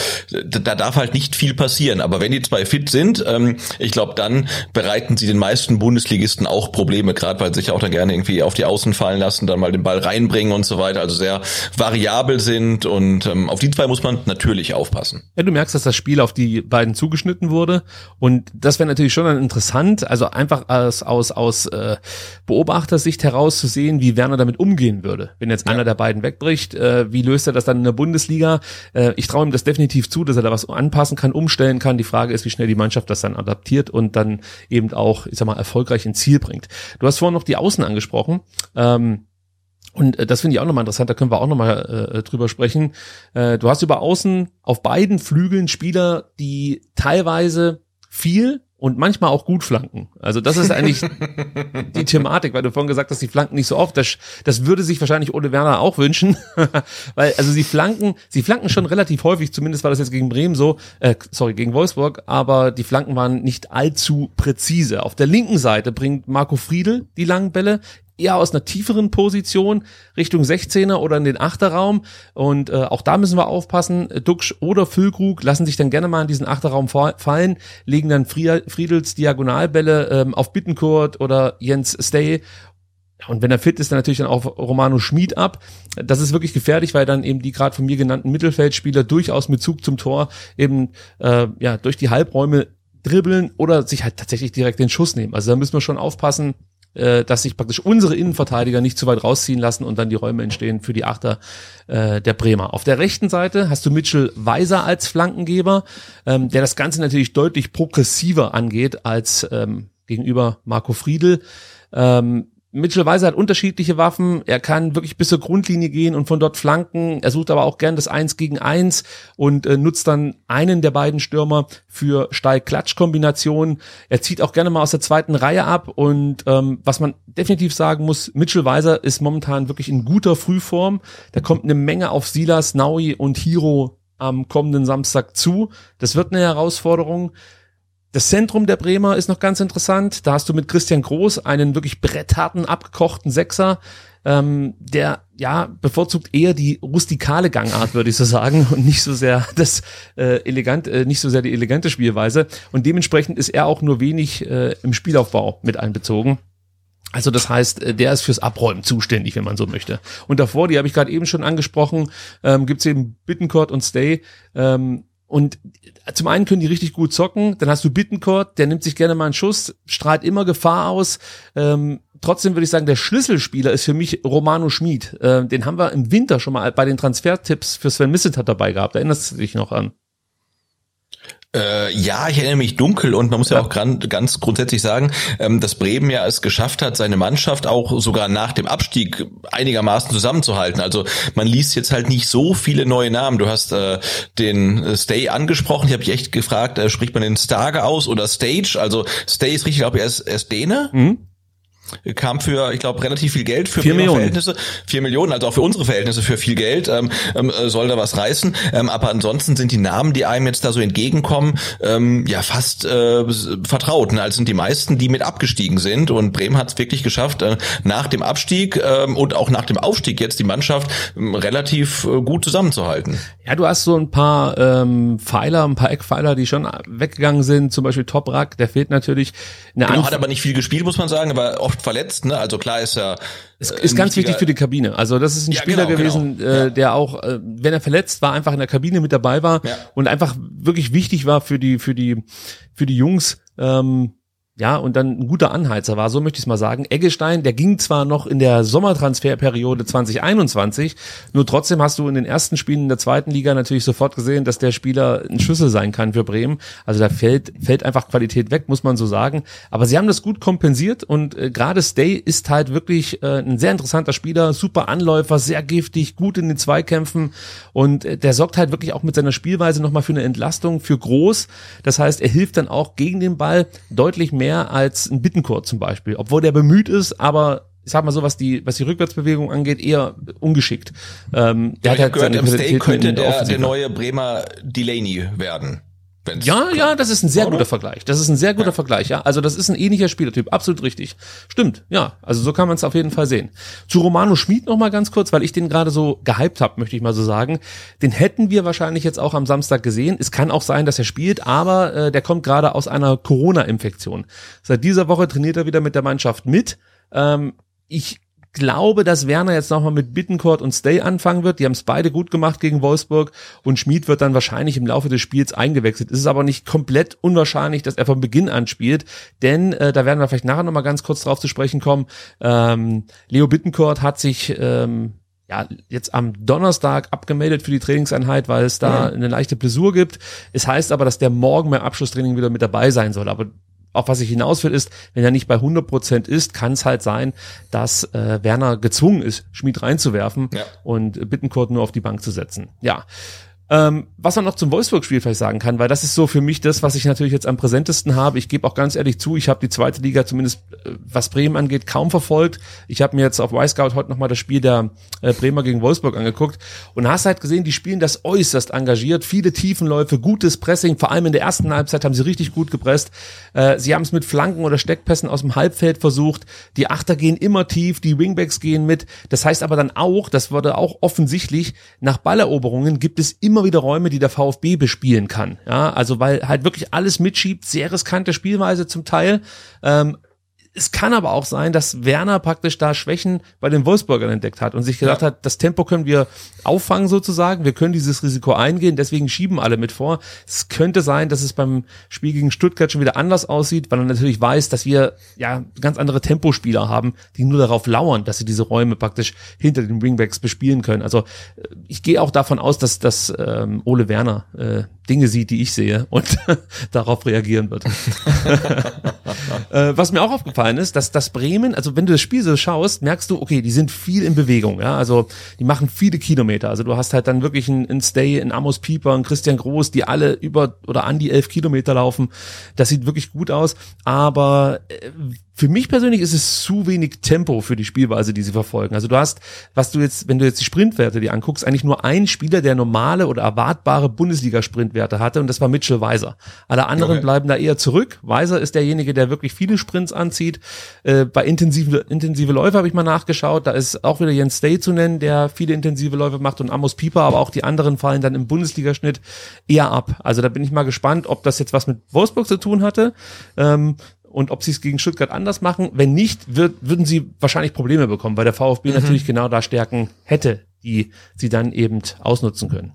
da darf halt nicht viel passieren. Aber wenn die zwei fit sind, ähm, ich glaube, dann bereiten sie den meisten Bundesligisten auch Probleme, gerade weil sie sich auch dann gerne irgendwie auf die Außen fallen lassen, dann mal den Ball reinbringen und so weiter, also sehr variabel sind und ähm, auf die zwei muss man natürlich aufpassen. Ja, du merkst, dass das Spiel auf die beiden zugeschnitten wurde und das wäre natürlich schon dann interessant, also einfach aus aus aus äh, Beobachtersicht herauszusehen, wie Werner damit umgehen würde, wenn jetzt ja. einer der beiden wegbricht. Äh, wie löst er das dann in der Bundesliga? Äh, ich traue ihm das definitiv zu, dass er da was anpassen kann, umstellen kann. Die Frage ist, wie schnell die Mannschaft das dann adaptiert und dann eben auch, ich sag mal, erfolgreich ins Ziel bringt. Du hast vorhin noch die Außen angesprochen. Ähm, und äh, das finde ich auch nochmal interessant, da können wir auch nochmal äh, drüber sprechen. Äh, du hast über außen auf beiden Flügeln Spieler, die teilweise viel und manchmal auch gut flanken. Also das ist eigentlich die Thematik, weil du vorhin gesagt hast, die flanken nicht so oft. Das, das würde sich wahrscheinlich Ole Werner auch wünschen, weil also sie flanken, sie flanken schon relativ häufig. Zumindest war das jetzt gegen Bremen so, äh, sorry gegen Wolfsburg, aber die Flanken waren nicht allzu präzise. Auf der linken Seite bringt Marco Friedel die langen Bälle eher aus einer tieferen Position Richtung 16er oder in den Achterraum. Und äh, auch da müssen wir aufpassen. Duxch oder Füllkrug lassen sich dann gerne mal in diesen Achterraum fallen, legen dann Friedels Diagonalbälle ähm, auf Bittenkurt oder Jens Stay und wenn er fit ist, dann natürlich dann auch Romano Schmid ab. Das ist wirklich gefährlich, weil dann eben die gerade von mir genannten Mittelfeldspieler durchaus mit Zug zum Tor eben äh, ja durch die Halbräume dribbeln oder sich halt tatsächlich direkt den Schuss nehmen. Also da müssen wir schon aufpassen, äh, dass sich praktisch unsere Innenverteidiger nicht zu weit rausziehen lassen und dann die Räume entstehen für die Achter äh, der Bremer. Auf der rechten Seite hast du Mitchell Weiser als Flankengeber, ähm, der das Ganze natürlich deutlich progressiver angeht als ähm, gegenüber Marco Friedel. Ähm, Mitchell Weiser hat unterschiedliche Waffen. Er kann wirklich bis zur Grundlinie gehen und von dort flanken. Er sucht aber auch gern das Eins gegen Eins und äh, nutzt dann einen der beiden Stürmer für Steil-Klatsch-Kombinationen. Er zieht auch gerne mal aus der zweiten Reihe ab und ähm, was man definitiv sagen muss, Mitchell Weiser ist momentan wirklich in guter Frühform. Da kommt eine Menge auf Silas, Naui und Hiro am kommenden Samstag zu. Das wird eine Herausforderung. Das Zentrum der Bremer ist noch ganz interessant. Da hast du mit Christian Groß einen wirklich brettharten, abgekochten Sechser, ähm, der ja bevorzugt eher die rustikale Gangart, würde ich so sagen, und nicht so sehr das äh, elegant, äh, nicht so sehr die elegante Spielweise. Und dementsprechend ist er auch nur wenig äh, im Spielaufbau mit einbezogen. Also das heißt, äh, der ist fürs Abräumen zuständig, wenn man so möchte. Und davor, die habe ich gerade eben schon angesprochen, ähm, gibt es eben Bittencourt und Stay. Ähm, und zum einen können die richtig gut zocken, dann hast du Bittencourt, der nimmt sich gerne mal einen Schuss, strahlt immer Gefahr aus. Ähm, trotzdem würde ich sagen, der Schlüsselspieler ist für mich Romano Schmid. Ähm, den haben wir im Winter schon mal bei den Transfertipps für Sven Misset dabei gehabt. Erinnerst du dich noch an? Äh, ja, ich erinnere mich dunkel und man muss ja, auch gran, ganz grundsätzlich sagen, ähm, dass Bremen ja es geschafft hat, seine Mannschaft auch sogar nach dem Abstieg einigermaßen zusammenzuhalten. Also man liest jetzt halt nicht so viele neue Namen. Du hast äh, den Stay angesprochen. Ich habe dich echt gefragt, äh, spricht man den Stage aus oder Stage? Also Stay ist richtig, glaube ich, er ist, er ist Däne. Mhm kam für, ich glaube, relativ viel Geld für vier Millionen. Verhältnisse. Vier Millionen, also auch für unsere Verhältnisse für viel Geld, ähm, äh, soll da was reißen. Ähm, aber ansonsten sind die Namen, die einem jetzt da so entgegenkommen, ähm, ja fast äh, vertraut. Ne? Also sind die meisten, die mit abgestiegen sind. Und Bremen hat es wirklich geschafft, äh, nach dem Abstieg ähm, und auch nach dem Aufstieg jetzt die Mannschaft ähm, relativ äh, gut zusammenzuhalten. Ja, du hast so ein paar ähm, Pfeiler, ein paar Eckpfeiler, die schon weggegangen sind. Zum Beispiel Toprak, der fehlt natürlich. Eine genau, hat aber nicht viel gespielt, muss man sagen, aber oft verletzt, ne? Also klar ist er. Es äh, ist ganz wichtig für die Kabine. Also das ist ein ja, Spieler genau, gewesen, genau. Äh, der auch, äh, wenn er verletzt war, einfach in der Kabine mit dabei war ja. und einfach wirklich wichtig war für die, für die, für die Jungs. Ähm, ja, und dann ein guter Anheizer war, so möchte ich es mal sagen. Eggestein, der ging zwar noch in der Sommertransferperiode 2021, nur trotzdem hast du in den ersten Spielen in der zweiten Liga natürlich sofort gesehen, dass der Spieler ein Schlüssel sein kann für Bremen. Also da fällt, fällt einfach Qualität weg, muss man so sagen. Aber sie haben das gut kompensiert und äh, gerade Stay ist halt wirklich äh, ein sehr interessanter Spieler, super Anläufer, sehr giftig, gut in den Zweikämpfen und äh, der sorgt halt wirklich auch mit seiner Spielweise nochmal für eine Entlastung, für groß. Das heißt, er hilft dann auch gegen den Ball deutlich mehr mehr als ein Bittenkurt zum Beispiel, obwohl der bemüht ist, aber ich sag mal so, was die, was die Rückwärtsbewegung angeht, eher ungeschickt. Ähm, der ja, hat halt gehört, im Stay könnte der, der neue Bremer Delaney werden. Ja, kann. ja, das ist ein sehr Oder? guter Vergleich. Das ist ein sehr guter ja. Vergleich, ja. Also das ist ein ähnlicher Spielertyp, absolut richtig. Stimmt, ja. Also so kann man es auf jeden Fall sehen. Zu Romano Schmid noch mal ganz kurz, weil ich den gerade so gehypt habe, möchte ich mal so sagen. Den hätten wir wahrscheinlich jetzt auch am Samstag gesehen. Es kann auch sein, dass er spielt, aber äh, der kommt gerade aus einer Corona-Infektion. Seit dieser Woche trainiert er wieder mit der Mannschaft mit. Ähm, ich glaube, dass Werner jetzt nochmal mit Bittencourt und Stay anfangen wird. Die haben es beide gut gemacht gegen Wolfsburg und Schmid wird dann wahrscheinlich im Laufe des Spiels eingewechselt. Es ist aber nicht komplett unwahrscheinlich, dass er von Beginn an spielt, denn äh, da werden wir vielleicht nachher nochmal ganz kurz drauf zu sprechen kommen. Ähm, Leo Bittencourt hat sich ähm, ja, jetzt am Donnerstag abgemeldet für die Trainingseinheit, weil es da eine leichte Blessur gibt. Es heißt aber, dass der morgen beim Abschlusstraining wieder mit dabei sein soll. Aber auf was ich hinaus will, ist, wenn er nicht bei 100 Prozent ist, kann es halt sein, dass äh, Werner gezwungen ist, Schmied reinzuwerfen ja. und Bittenkurt nur auf die Bank zu setzen. Ja, ähm, was man noch zum Wolfsburg-Spiel vielleicht sagen kann, weil das ist so für mich das, was ich natürlich jetzt am präsentesten habe. Ich gebe auch ganz ehrlich zu, ich habe die zweite Liga zumindest, äh, was Bremen angeht, kaum verfolgt. Ich habe mir jetzt auf Y-Scout heute nochmal das Spiel der äh, Bremer gegen Wolfsburg angeguckt und hast halt gesehen, die spielen das äußerst engagiert. Viele Tiefenläufe, gutes Pressing, vor allem in der ersten Halbzeit haben sie richtig gut gepresst. Äh, sie haben es mit Flanken oder Steckpässen aus dem Halbfeld versucht. Die Achter gehen immer tief, die Wingbacks gehen mit. Das heißt aber dann auch, das wurde auch offensichtlich, nach Balleroberungen gibt es immer immer wieder Räume, die der VfB bespielen kann. Ja, also weil halt wirklich alles mitschiebt, sehr riskante Spielweise zum Teil. Ähm, es kann aber auch sein, dass Werner praktisch da Schwächen bei den Wolfsburgern entdeckt hat und sich gedacht ja. hat, das Tempo können wir auffangen sozusagen, wir können dieses Risiko eingehen, deswegen schieben alle mit vor. Es könnte sein, dass es beim Spiel gegen Stuttgart schon wieder anders aussieht, weil er natürlich weiß, dass wir ja ganz andere Tempospieler haben, die nur darauf lauern, dass sie diese Räume praktisch hinter den Wingbacks bespielen können. Also äh, ich gehe auch davon aus, dass, dass ähm, Ole Werner äh, Dinge sieht, die ich sehe und darauf reagieren wird. äh, was mir auch aufgefallen ist, dass das Bremen, also wenn du das Spiel so schaust, merkst du, okay, die sind viel in Bewegung, ja, also die machen viele Kilometer. Also du hast halt dann wirklich einen, einen Stay, einen Amos Pieper, einen Christian Groß, die alle über oder an die elf Kilometer laufen. Das sieht wirklich gut aus, aber äh, für mich persönlich ist es zu wenig Tempo für die Spielweise, die sie verfolgen. Also du hast, was du jetzt, wenn du jetzt die Sprintwerte dir anguckst, eigentlich nur ein Spieler, der normale oder erwartbare Bundesliga-Sprintwerte hatte und das war Mitchell Weiser. Alle anderen okay. bleiben da eher zurück. Weiser ist derjenige, der wirklich viele Sprints anzieht. Äh, bei intensive, intensive Läufe habe ich mal nachgeschaut. Da ist auch wieder Jens Day zu nennen, der viele intensive Läufe macht und Amos Pieper, aber auch die anderen fallen dann im Bundesligaschnitt eher ab. Also da bin ich mal gespannt, ob das jetzt was mit Wolfsburg zu tun hatte. Ähm, und ob sie es gegen Stuttgart anders machen. Wenn nicht, wird, würden sie wahrscheinlich Probleme bekommen, weil der VfB mhm. natürlich genau da Stärken hätte, die sie dann eben ausnutzen können.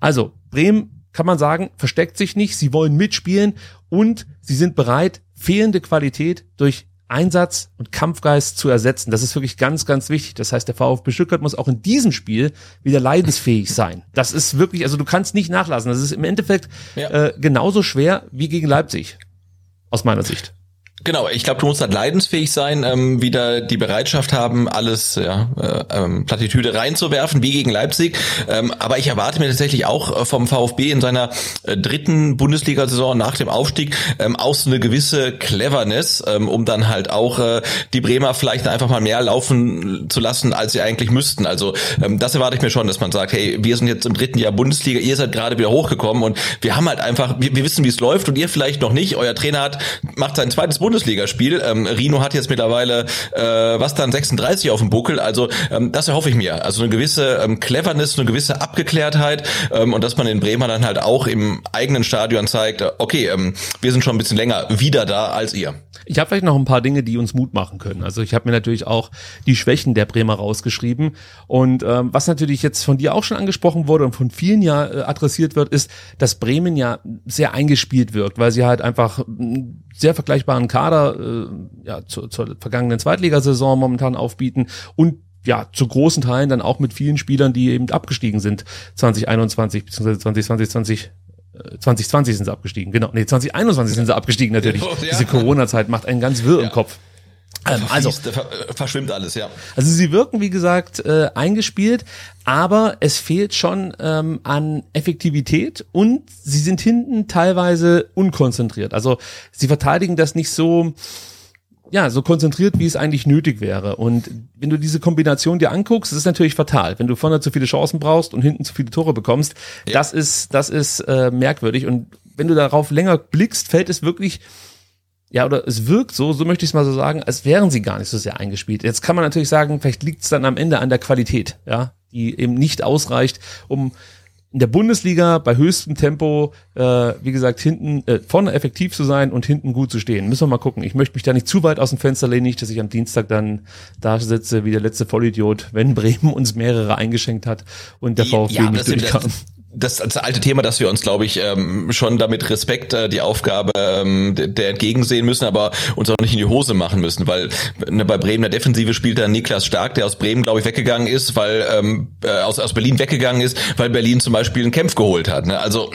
Also, Bremen kann man sagen, versteckt sich nicht, sie wollen mitspielen und sie sind bereit, fehlende Qualität durch Einsatz und Kampfgeist zu ersetzen. Das ist wirklich ganz, ganz wichtig. Das heißt, der VfB Stuttgart muss auch in diesem Spiel wieder leidensfähig sein. Das ist wirklich, also du kannst nicht nachlassen. Das ist im Endeffekt ja. äh, genauso schwer wie gegen Leipzig. Aus meiner Sicht. Genau, ich glaube, du musst halt leidensfähig sein, ähm, wieder die Bereitschaft haben, alles ja, äh, ähm, Plattitüde reinzuwerfen, wie gegen Leipzig. Ähm, aber ich erwarte mir tatsächlich auch äh, vom VfB in seiner äh, dritten Bundesliga-Saison nach dem Aufstieg ähm, auch so eine gewisse Cleverness, ähm, um dann halt auch äh, die Bremer vielleicht einfach mal mehr laufen zu lassen, als sie eigentlich müssten. Also ähm, das erwarte ich mir schon, dass man sagt, hey, wir sind jetzt im dritten Jahr Bundesliga, ihr seid gerade wieder hochgekommen und wir haben halt einfach, wir, wir wissen, wie es läuft und ihr vielleicht noch nicht. Euer Trainer hat macht sein zweites Bundesliga Bundesligaspiel. Ähm, Rino hat jetzt mittlerweile äh, was dann 36 auf dem Buckel. Also ähm, das erhoffe ich mir. Also eine gewisse ähm, Cleverness, eine gewisse Abgeklärtheit ähm, und dass man in Bremer dann halt auch im eigenen Stadion zeigt, okay, ähm, wir sind schon ein bisschen länger wieder da als ihr. Ich habe vielleicht noch ein paar Dinge, die uns Mut machen können. Also ich habe mir natürlich auch die Schwächen der Bremer rausgeschrieben. Und ähm, was natürlich jetzt von dir auch schon angesprochen wurde und von vielen ja äh, adressiert wird, ist, dass Bremen ja sehr eingespielt wirkt, weil sie halt einfach sehr vergleichbaren Kader äh, ja, zur, zur vergangenen Zweitligasaison momentan aufbieten und ja, zu großen Teilen dann auch mit vielen Spielern, die eben abgestiegen sind, 2021 bzw. 2020, 20, 2020 sind sie abgestiegen, genau. Nee, 2021 sind sie abgestiegen natürlich. Ja. Diese Corona-Zeit macht einen ganz wirr ja. im Kopf. Ähm, also verschwimmt alles, ja. Also sie wirken, wie gesagt, äh, eingespielt, aber es fehlt schon ähm, an Effektivität und sie sind hinten teilweise unkonzentriert. Also sie verteidigen das nicht so, ja, so konzentriert, wie es eigentlich nötig wäre. Und wenn du diese Kombination dir anguckst, ist es natürlich fatal. Wenn du vorne zu viele Chancen brauchst und hinten zu viele Tore bekommst, ja. das ist, das ist äh, merkwürdig. Und wenn du darauf länger blickst, fällt es wirklich ja, oder es wirkt so, so möchte ich es mal so sagen, als wären sie gar nicht so sehr eingespielt. Jetzt kann man natürlich sagen, vielleicht liegt es dann am Ende an der Qualität, ja, die eben nicht ausreicht, um in der Bundesliga bei höchstem Tempo, äh, wie gesagt, hinten äh, vorne effektiv zu sein und hinten gut zu stehen. Müssen wir mal gucken. Ich möchte mich da nicht zu weit aus dem Fenster lehnen, nicht, dass ich am Dienstag dann da sitze wie der letzte Vollidiot, wenn Bremen uns mehrere eingeschenkt hat und der VfB ja, nicht durchkam das, das alte Thema, dass wir uns, glaube ich, ähm, schon damit Respekt äh, die Aufgabe ähm, der entgegensehen müssen, aber uns auch nicht in die Hose machen müssen, weil ne, bei Bremen der Defensive spielt dann Niklas Stark, der aus Bremen, glaube ich, weggegangen ist, weil ähm, äh, aus, aus Berlin weggegangen ist, weil Berlin zum Beispiel einen Kämpf geholt hat. Ne? Also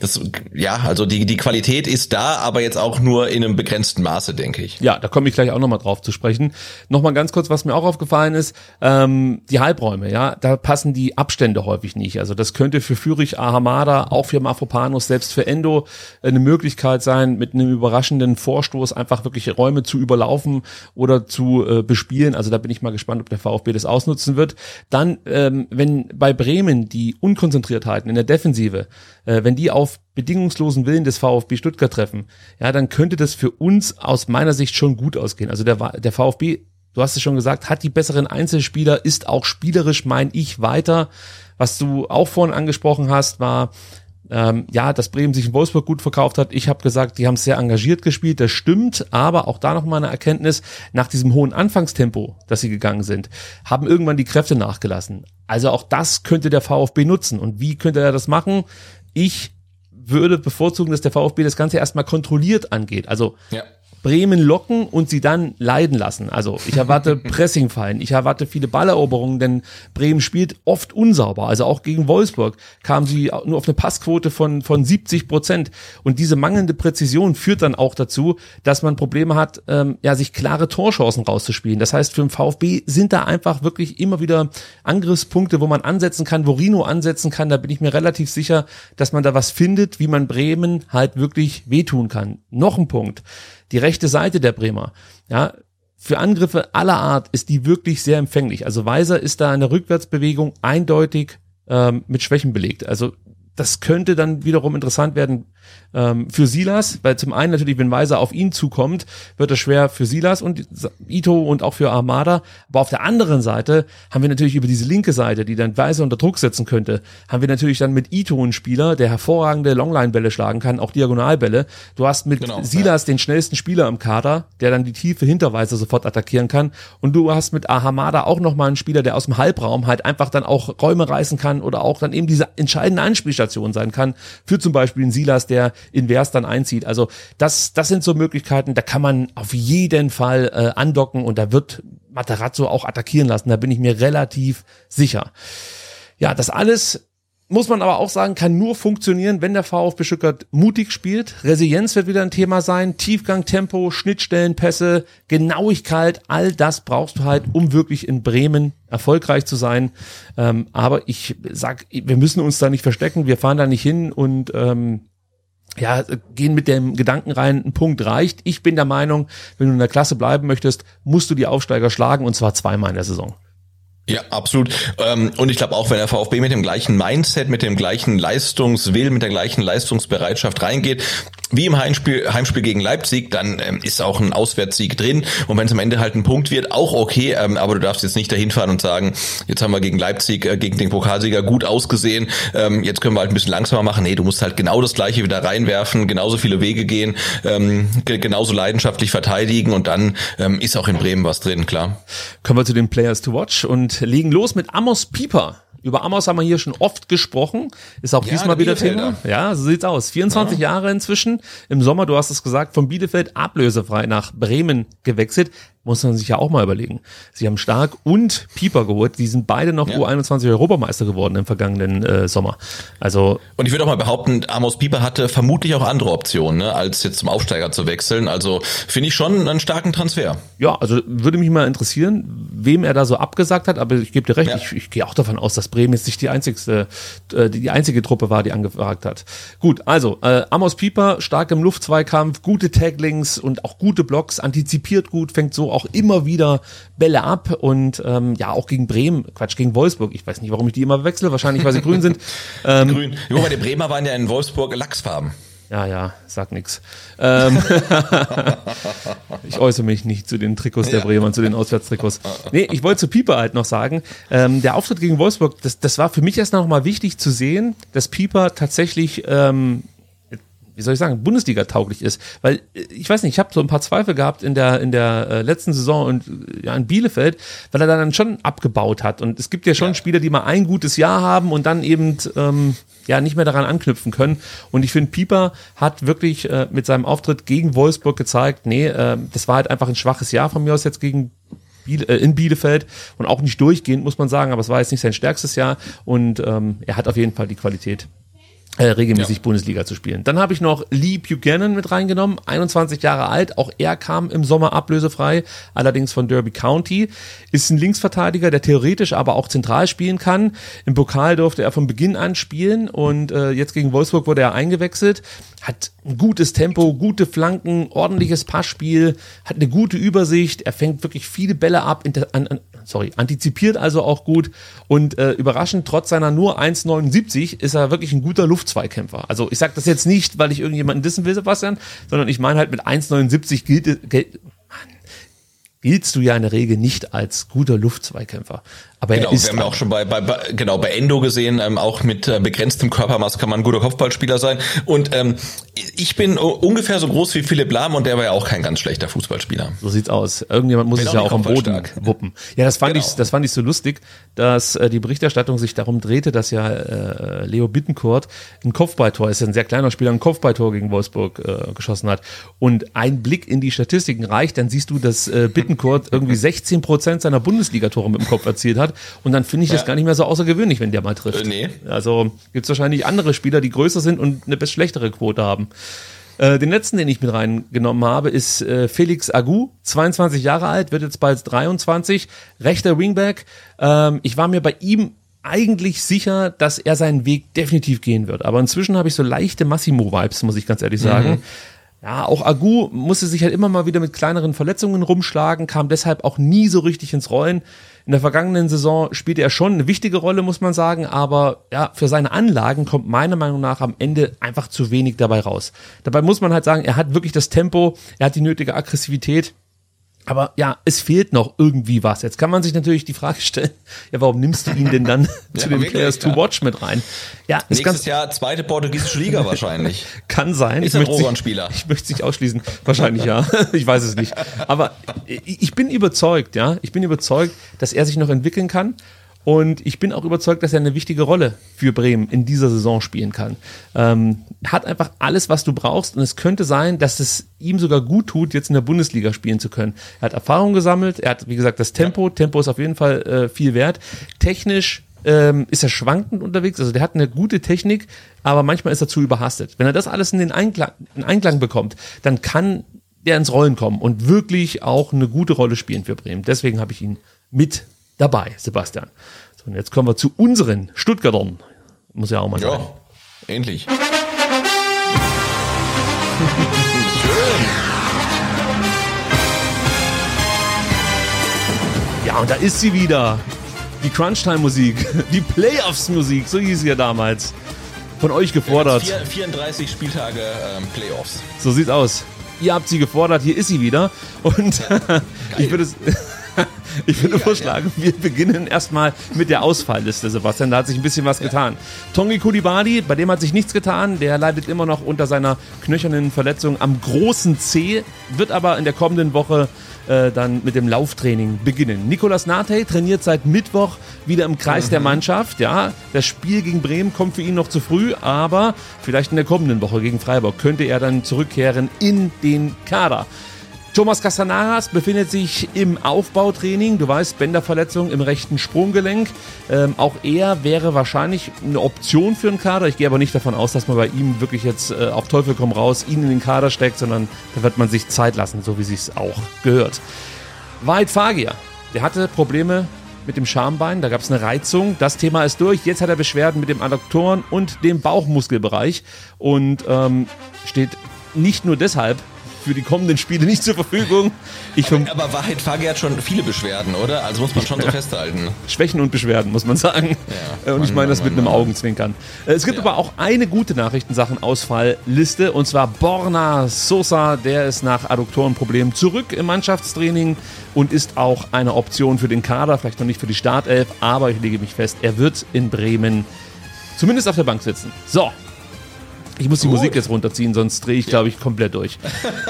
das, ja, also die die Qualität ist da, aber jetzt auch nur in einem begrenzten Maße, denke ich. Ja, da komme ich gleich auch nochmal drauf zu sprechen. Nochmal ganz kurz, was mir auch aufgefallen ist, ähm, die Halbräume, ja, da passen die Abstände häufig nicht. Also das könnte für Führung Zürich, Ahamada, auch für Mafropanos, selbst für Endo eine Möglichkeit sein, mit einem überraschenden Vorstoß einfach wirklich Räume zu überlaufen oder zu äh, bespielen. Also da bin ich mal gespannt, ob der VfB das ausnutzen wird. Dann, ähm, wenn bei Bremen die Unkonzentriertheiten in der Defensive, äh, wenn die auf bedingungslosen Willen des VfB Stuttgart treffen, ja, dann könnte das für uns aus meiner Sicht schon gut ausgehen. Also der, der VfB du hast es schon gesagt, hat die besseren Einzelspieler, ist auch spielerisch, mein ich, weiter. Was du auch vorhin angesprochen hast, war, ähm, ja, dass Bremen sich in Wolfsburg gut verkauft hat. Ich habe gesagt, die haben sehr engagiert gespielt, das stimmt, aber auch da noch mal eine Erkenntnis, nach diesem hohen Anfangstempo, dass sie gegangen sind, haben irgendwann die Kräfte nachgelassen. Also auch das könnte der VfB nutzen. Und wie könnte er das machen? Ich würde bevorzugen, dass der VfB das Ganze erstmal kontrolliert angeht. Also ja. Bremen locken und sie dann leiden lassen. Also ich erwarte Pressingfallen, ich erwarte viele Balleroberungen, denn Bremen spielt oft unsauber. Also auch gegen Wolfsburg kamen sie nur auf eine Passquote von, von 70 Prozent. Und diese mangelnde Präzision führt dann auch dazu, dass man Probleme hat, ähm, ja, sich klare Torchancen rauszuspielen. Das heißt, für den VfB sind da einfach wirklich immer wieder Angriffspunkte, wo man ansetzen kann, wo Rino ansetzen kann. Da bin ich mir relativ sicher, dass man da was findet, wie man Bremen halt wirklich wehtun kann. Noch ein Punkt die rechte Seite der Bremer, ja, für Angriffe aller Art ist die wirklich sehr empfänglich. Also Weiser ist da in der Rückwärtsbewegung eindeutig ähm, mit Schwächen belegt. Also das könnte dann wiederum interessant werden ähm, für Silas, weil zum einen natürlich, wenn Weiser auf ihn zukommt, wird es schwer für Silas und Ito und auch für Armada. Aber auf der anderen Seite haben wir natürlich über diese linke Seite, die dann Weiser unter Druck setzen könnte, haben wir natürlich dann mit Ito einen Spieler, der hervorragende Longline-Bälle schlagen kann, auch Diagonalbälle. Du hast mit genau, Silas ja. den schnellsten Spieler im Kader, der dann die tiefe hinter Weiser sofort attackieren kann. Und du hast mit Ahamada auch nochmal einen Spieler, der aus dem Halbraum halt einfach dann auch Räume reißen kann oder auch dann eben diese entscheidende Anspielstation sein kann. Für zum Beispiel einen Silas, der invers dann einzieht. Also das, das sind so Möglichkeiten, da kann man auf jeden Fall äh, andocken und da wird Materazzo auch attackieren lassen. Da bin ich mir relativ sicher. Ja, das alles muss man aber auch sagen, kann nur funktionieren, wenn der VfB Stuttgart mutig spielt. Resilienz wird wieder ein Thema sein. Tiefgang, Tempo, Schnittstellenpässe, Genauigkeit, all das brauchst du halt, um wirklich in Bremen erfolgreich zu sein. Ähm, aber ich sag, wir müssen uns da nicht verstecken. Wir fahren da nicht hin und ähm, ja, gehen mit dem Gedanken rein, ein Punkt reicht. Ich bin der Meinung, wenn du in der Klasse bleiben möchtest, musst du die Aufsteiger schlagen und zwar zweimal in der Saison. Ja, absolut. Ähm, und ich glaube auch, wenn der VfB mit dem gleichen Mindset, mit dem gleichen Leistungswillen, mit der gleichen Leistungsbereitschaft reingeht, wie im Heimspiel, Heimspiel gegen Leipzig, dann ähm, ist auch ein Auswärtssieg drin. Und wenn es am Ende halt ein Punkt wird, auch okay. Ähm, aber du darfst jetzt nicht dahin fahren und sagen, jetzt haben wir gegen Leipzig, äh, gegen den Pokalsieger gut ausgesehen. Jetzt können wir halt ein bisschen langsamer machen. Nee, du musst halt genau das Gleiche wieder reinwerfen, genauso viele Wege gehen, genauso leidenschaftlich verteidigen und dann ist auch in Bremen was drin, klar. Kommen wir zu den Players to Watch und legen los mit Amos Pieper. Über Amos haben wir hier schon oft gesprochen. Ist auch Ja, diesmal der wieder Thema. Ja, so sieht's aus. 24 Jahre inzwischen. Im Sommer, du hast es gesagt, von Bielefeld ablösefrei nach Bremen gewechselt. Muss man sich ja auch mal überlegen. Sie haben Stark und Pieper geholt. Die sind beide noch Ja. U21 Europameister geworden im vergangenen äh, Sommer. Also Und ich würde auch mal behaupten, Amos Pieper hatte vermutlich auch andere Optionen, ne, als jetzt zum Aufsteiger zu wechseln. Also finde ich schon einen starken Transfer. Ja, also würde mich mal interessieren, wem er da so abgesagt hat, aber ich gebe dir recht, Ja. ich, ich gehe auch davon aus, dass Bremen jetzt nicht die einzigste, äh, die, einzige Truppe war, die angefragt hat. Gut, also äh, Amos Pieper, stark im Luftzweikampf, gute Taglings und auch gute Blocks, antizipiert gut, fängt so auch immer wieder Bälle ab und ähm, ja, auch gegen Bremen, Quatsch, gegen Wolfsburg, ich weiß nicht, warum ich die immer wechsle, wahrscheinlich, weil sie grün sind. Ähm, Grün. Mal, die Bremer waren ja in Wolfsburg Lachsfarben. ja, ja, sag nix. Ähm, ich äußere mich nicht zu den Trikots der. Bremer, zu den Auswärtstrikots. Nee, ich wollte zu Pieper halt noch sagen, ähm, der Auftritt gegen Wolfsburg, das, das war für mich erst noch mal wichtig zu sehen, dass Pieper tatsächlich ähm, wie soll ich sagen, Bundesliga tauglich ist. Weil äh, ich weiß nicht, ich habe so ein paar Zweifel gehabt in der in der äh, letzten Saison und äh, ja in Bielefeld, weil er dann schon abgebaut hat. Und es gibt ja schon Spieler, die mal ein gutes Jahr haben und dann eben ähm, ja nicht mehr daran anknüpfen können. Und ich finde, Pieper hat wirklich äh, mit seinem Auftritt gegen Wolfsburg gezeigt, nee, äh, das war halt einfach ein schwaches Jahr von mir aus jetzt gegen äh, in Bielefeld und auch nicht durchgehend, muss man sagen, aber es war jetzt nicht sein stärkstes Jahr und ähm, er hat auf jeden Fall die Qualität äh, regelmäßig Bundesliga zu spielen. Dann habe ich noch Lee Buchanan mit reingenommen, 21 Jahre alt, auch er kam im Sommer ablösefrei, allerdings von Derby County, ist ein Linksverteidiger, der theoretisch aber auch zentral spielen kann. Im Pokal durfte er von Beginn an spielen und äh, jetzt gegen Wolfsburg wurde er eingewechselt, hat ein gutes Tempo, gute Flanken, ordentliches Passspiel, hat eine gute Übersicht, er fängt wirklich viele Bälle ab, an, an, sorry, antizipiert also auch gut und äh, überraschend, trotz seiner nur 1,79 ist er wirklich ein guter Luftzweikämpfer. Also ich sage das jetzt nicht, weil ich irgendjemanden dissen will, Sebastian, sondern ich meine halt mit 1,79 gilt, gilt, Mann, giltst du ja in der Regel nicht als guter Luftzweikämpfer. Aber Genau, wir haben ja auch schon bei, bei, bei genau bei Endo gesehen, ähm, auch mit äh, begrenztem Körpermaß kann man ein guter Kopfballspieler sein. Und ähm, ich bin ungefähr so groß wie Philipp Lahm und der war ja auch kein ganz schlechter Fußballspieler. So sieht's aus. Irgendjemand muss es auch ja auch am Boden kopfballstark. wuppen. Ja, das fand Genau. ich, das fand ich so lustig, dass äh, die Berichterstattung sich darum drehte, dass ja äh, Leo Bittencourt ein Kopfballtor, ist ja ein sehr kleiner Spieler, ein Kopfballtor gegen Wolfsburg äh, geschossen hat. Und ein Blick in die Statistiken reicht, dann siehst du, dass äh, Bittencourt irgendwie 16 Prozent seiner Bundesligatore mit dem Kopf erzielt hat. Und dann finde ich das Ja. gar nicht mehr so außergewöhnlich, wenn der mal trifft. Äh, nee. Also gibt's wahrscheinlich andere Spieler, die größer sind und eine best schlechtere Quote haben. Äh, den letzten, den ich mit reingenommen habe, ist äh, Felix Agu, 22 Jahre alt, wird jetzt bald 23, rechter Wingback. Ähm, ich war mir bei ihm eigentlich sicher, dass er seinen Weg definitiv gehen wird. Aber inzwischen habe ich so leichte Massimo-Vibes, muss ich ganz ehrlich sagen. Ja, auch Agu musste sich halt immer mal wieder mit kleineren Verletzungen rumschlagen, kam deshalb auch nie so richtig ins Rollen. In der vergangenen Saison spielte er schon eine wichtige Rolle, muss man sagen, aber ja, für seine Anlagen kommt meiner Meinung nach am Ende einfach zu wenig dabei raus. Dabei muss man halt sagen, er hat wirklich das Tempo, er hat die nötige Aggressivität. Aber ja, es fehlt noch irgendwie was. Jetzt kann man sich natürlich die Frage stellen, ja, warum nimmst du ihn denn dann zu den wirklich, Players to ja. watch mit rein? Ja, Nächstes ganz, Jahr zweite portugiesische Liga wahrscheinlich. kann sein. Ist ich ein Rohrenspieler. Ich möchte es nicht ausschließen. Wahrscheinlich ja. Ich weiß es nicht. Aber ich bin überzeugt, ja. Ich bin überzeugt, dass er sich noch entwickeln kann. Und ich bin auch überzeugt, dass er eine wichtige Rolle für Bremen in dieser Saison spielen kann. Ähm, hat einfach alles, was du brauchst. Und es könnte sein, dass es ihm sogar gut tut, jetzt in der Bundesliga spielen zu können. Er hat Erfahrung gesammelt. Er hat, wie gesagt, das Tempo. Tempo ist auf jeden Fall äh, viel wert. Technisch ähm, ist er schwankend unterwegs. Also der hat eine gute Technik, aber manchmal ist er zu überhastet. Wenn er das alles in den Einklang, in Einklang bekommt, dann kann der ins Rollen kommen und wirklich auch eine gute Rolle spielen für Bremen. Deswegen habe ich ihn mit dabei, Sebastian. So, und jetzt kommen wir zu unseren Stuttgartern. Muss ja auch mal sein. Ja, ähnlich. Ja, und da ist sie wieder. Die Crunchtime-Musik, die Playoffs-Musik, so hieß sie ja damals. von euch gefordert. Vier, 34 Spieltage ähm, Playoffs. So sieht's aus. Ihr habt sie gefordert, hier ist sie wieder. Und ich würde es. Ich würde vorschlagen, wir beginnen erstmal mit der Ausfallliste, Sebastian. Da hat sich ein bisschen was getan. Tongi Kulibali, bei dem hat sich nichts getan. Der leidet immer noch unter seiner knöchernen Verletzung am großen C, wird aber in der kommenden Woche äh, dann mit dem Lauftraining beginnen. Nicolas Nate trainiert seit Mittwoch wieder im Kreis der Mannschaft. Ja, das Spiel gegen Bremen kommt für ihn noch zu früh, aber vielleicht in der kommenden Woche gegen Freiburg könnte er dann zurückkehren in den Kader. Thomas Castanaras befindet sich im Aufbautraining. Du weißt, Bänderverletzung im rechten Sprunggelenk. Ähm, auch er wäre wahrscheinlich eine Option für einen Kader. Ich gehe aber nicht davon aus, dass man bei ihm wirklich jetzt äh, auf Teufel komm raus ihn in den Kader steckt, sondern da wird man sich Zeit lassen, so wie sich's auch gehört. Weit Fagier, der hatte Probleme mit dem Schambein, da gab es eine Reizung. Das Thema ist durch. Jetzt hat er Beschwerden mit dem Adduktoren und dem Bauchmuskelbereich und ähm, steht nicht nur deshalb für die kommenden Spiele nicht zur Verfügung. Ich aber, aber Wahrheit Fagi hat schon viele Beschwerden, oder? Also muss man schon so festhalten. Schwächen und Beschwerden, muss man sagen. Ja, und ich meine das mit einem Augenzwinkern. Äh, es gibt ja. aber auch eine gute Nachricht in Sachen Ausfallliste und zwar Borna Sosa, der ist nach Adduktorenproblemen zurück im Mannschaftstraining und ist auch eine Option für den Kader, vielleicht noch nicht für die Startelf, aber ich lege mich fest, er wird in Bremen zumindest auf der Bank sitzen. So, ich muss die Gut. Musik jetzt runterziehen, sonst drehe ich, glaube ich, komplett durch.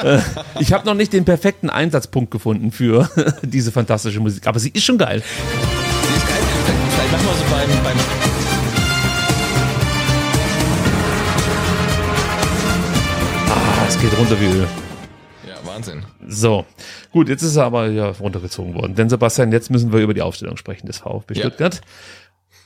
äh, ich habe noch nicht den perfekten Einsatzpunkt gefunden für diese fantastische Musik, aber sie ist schon geil. Sie ist geil. Vielleicht machen wir so beim, beim Ah, es geht runter wie Öl. Ja, Wahnsinn. So, gut, jetzt ist er aber ja runtergezogen worden. Denn Sebastian, jetzt müssen wir über die Aufstellung sprechen des VfB Stuttgart.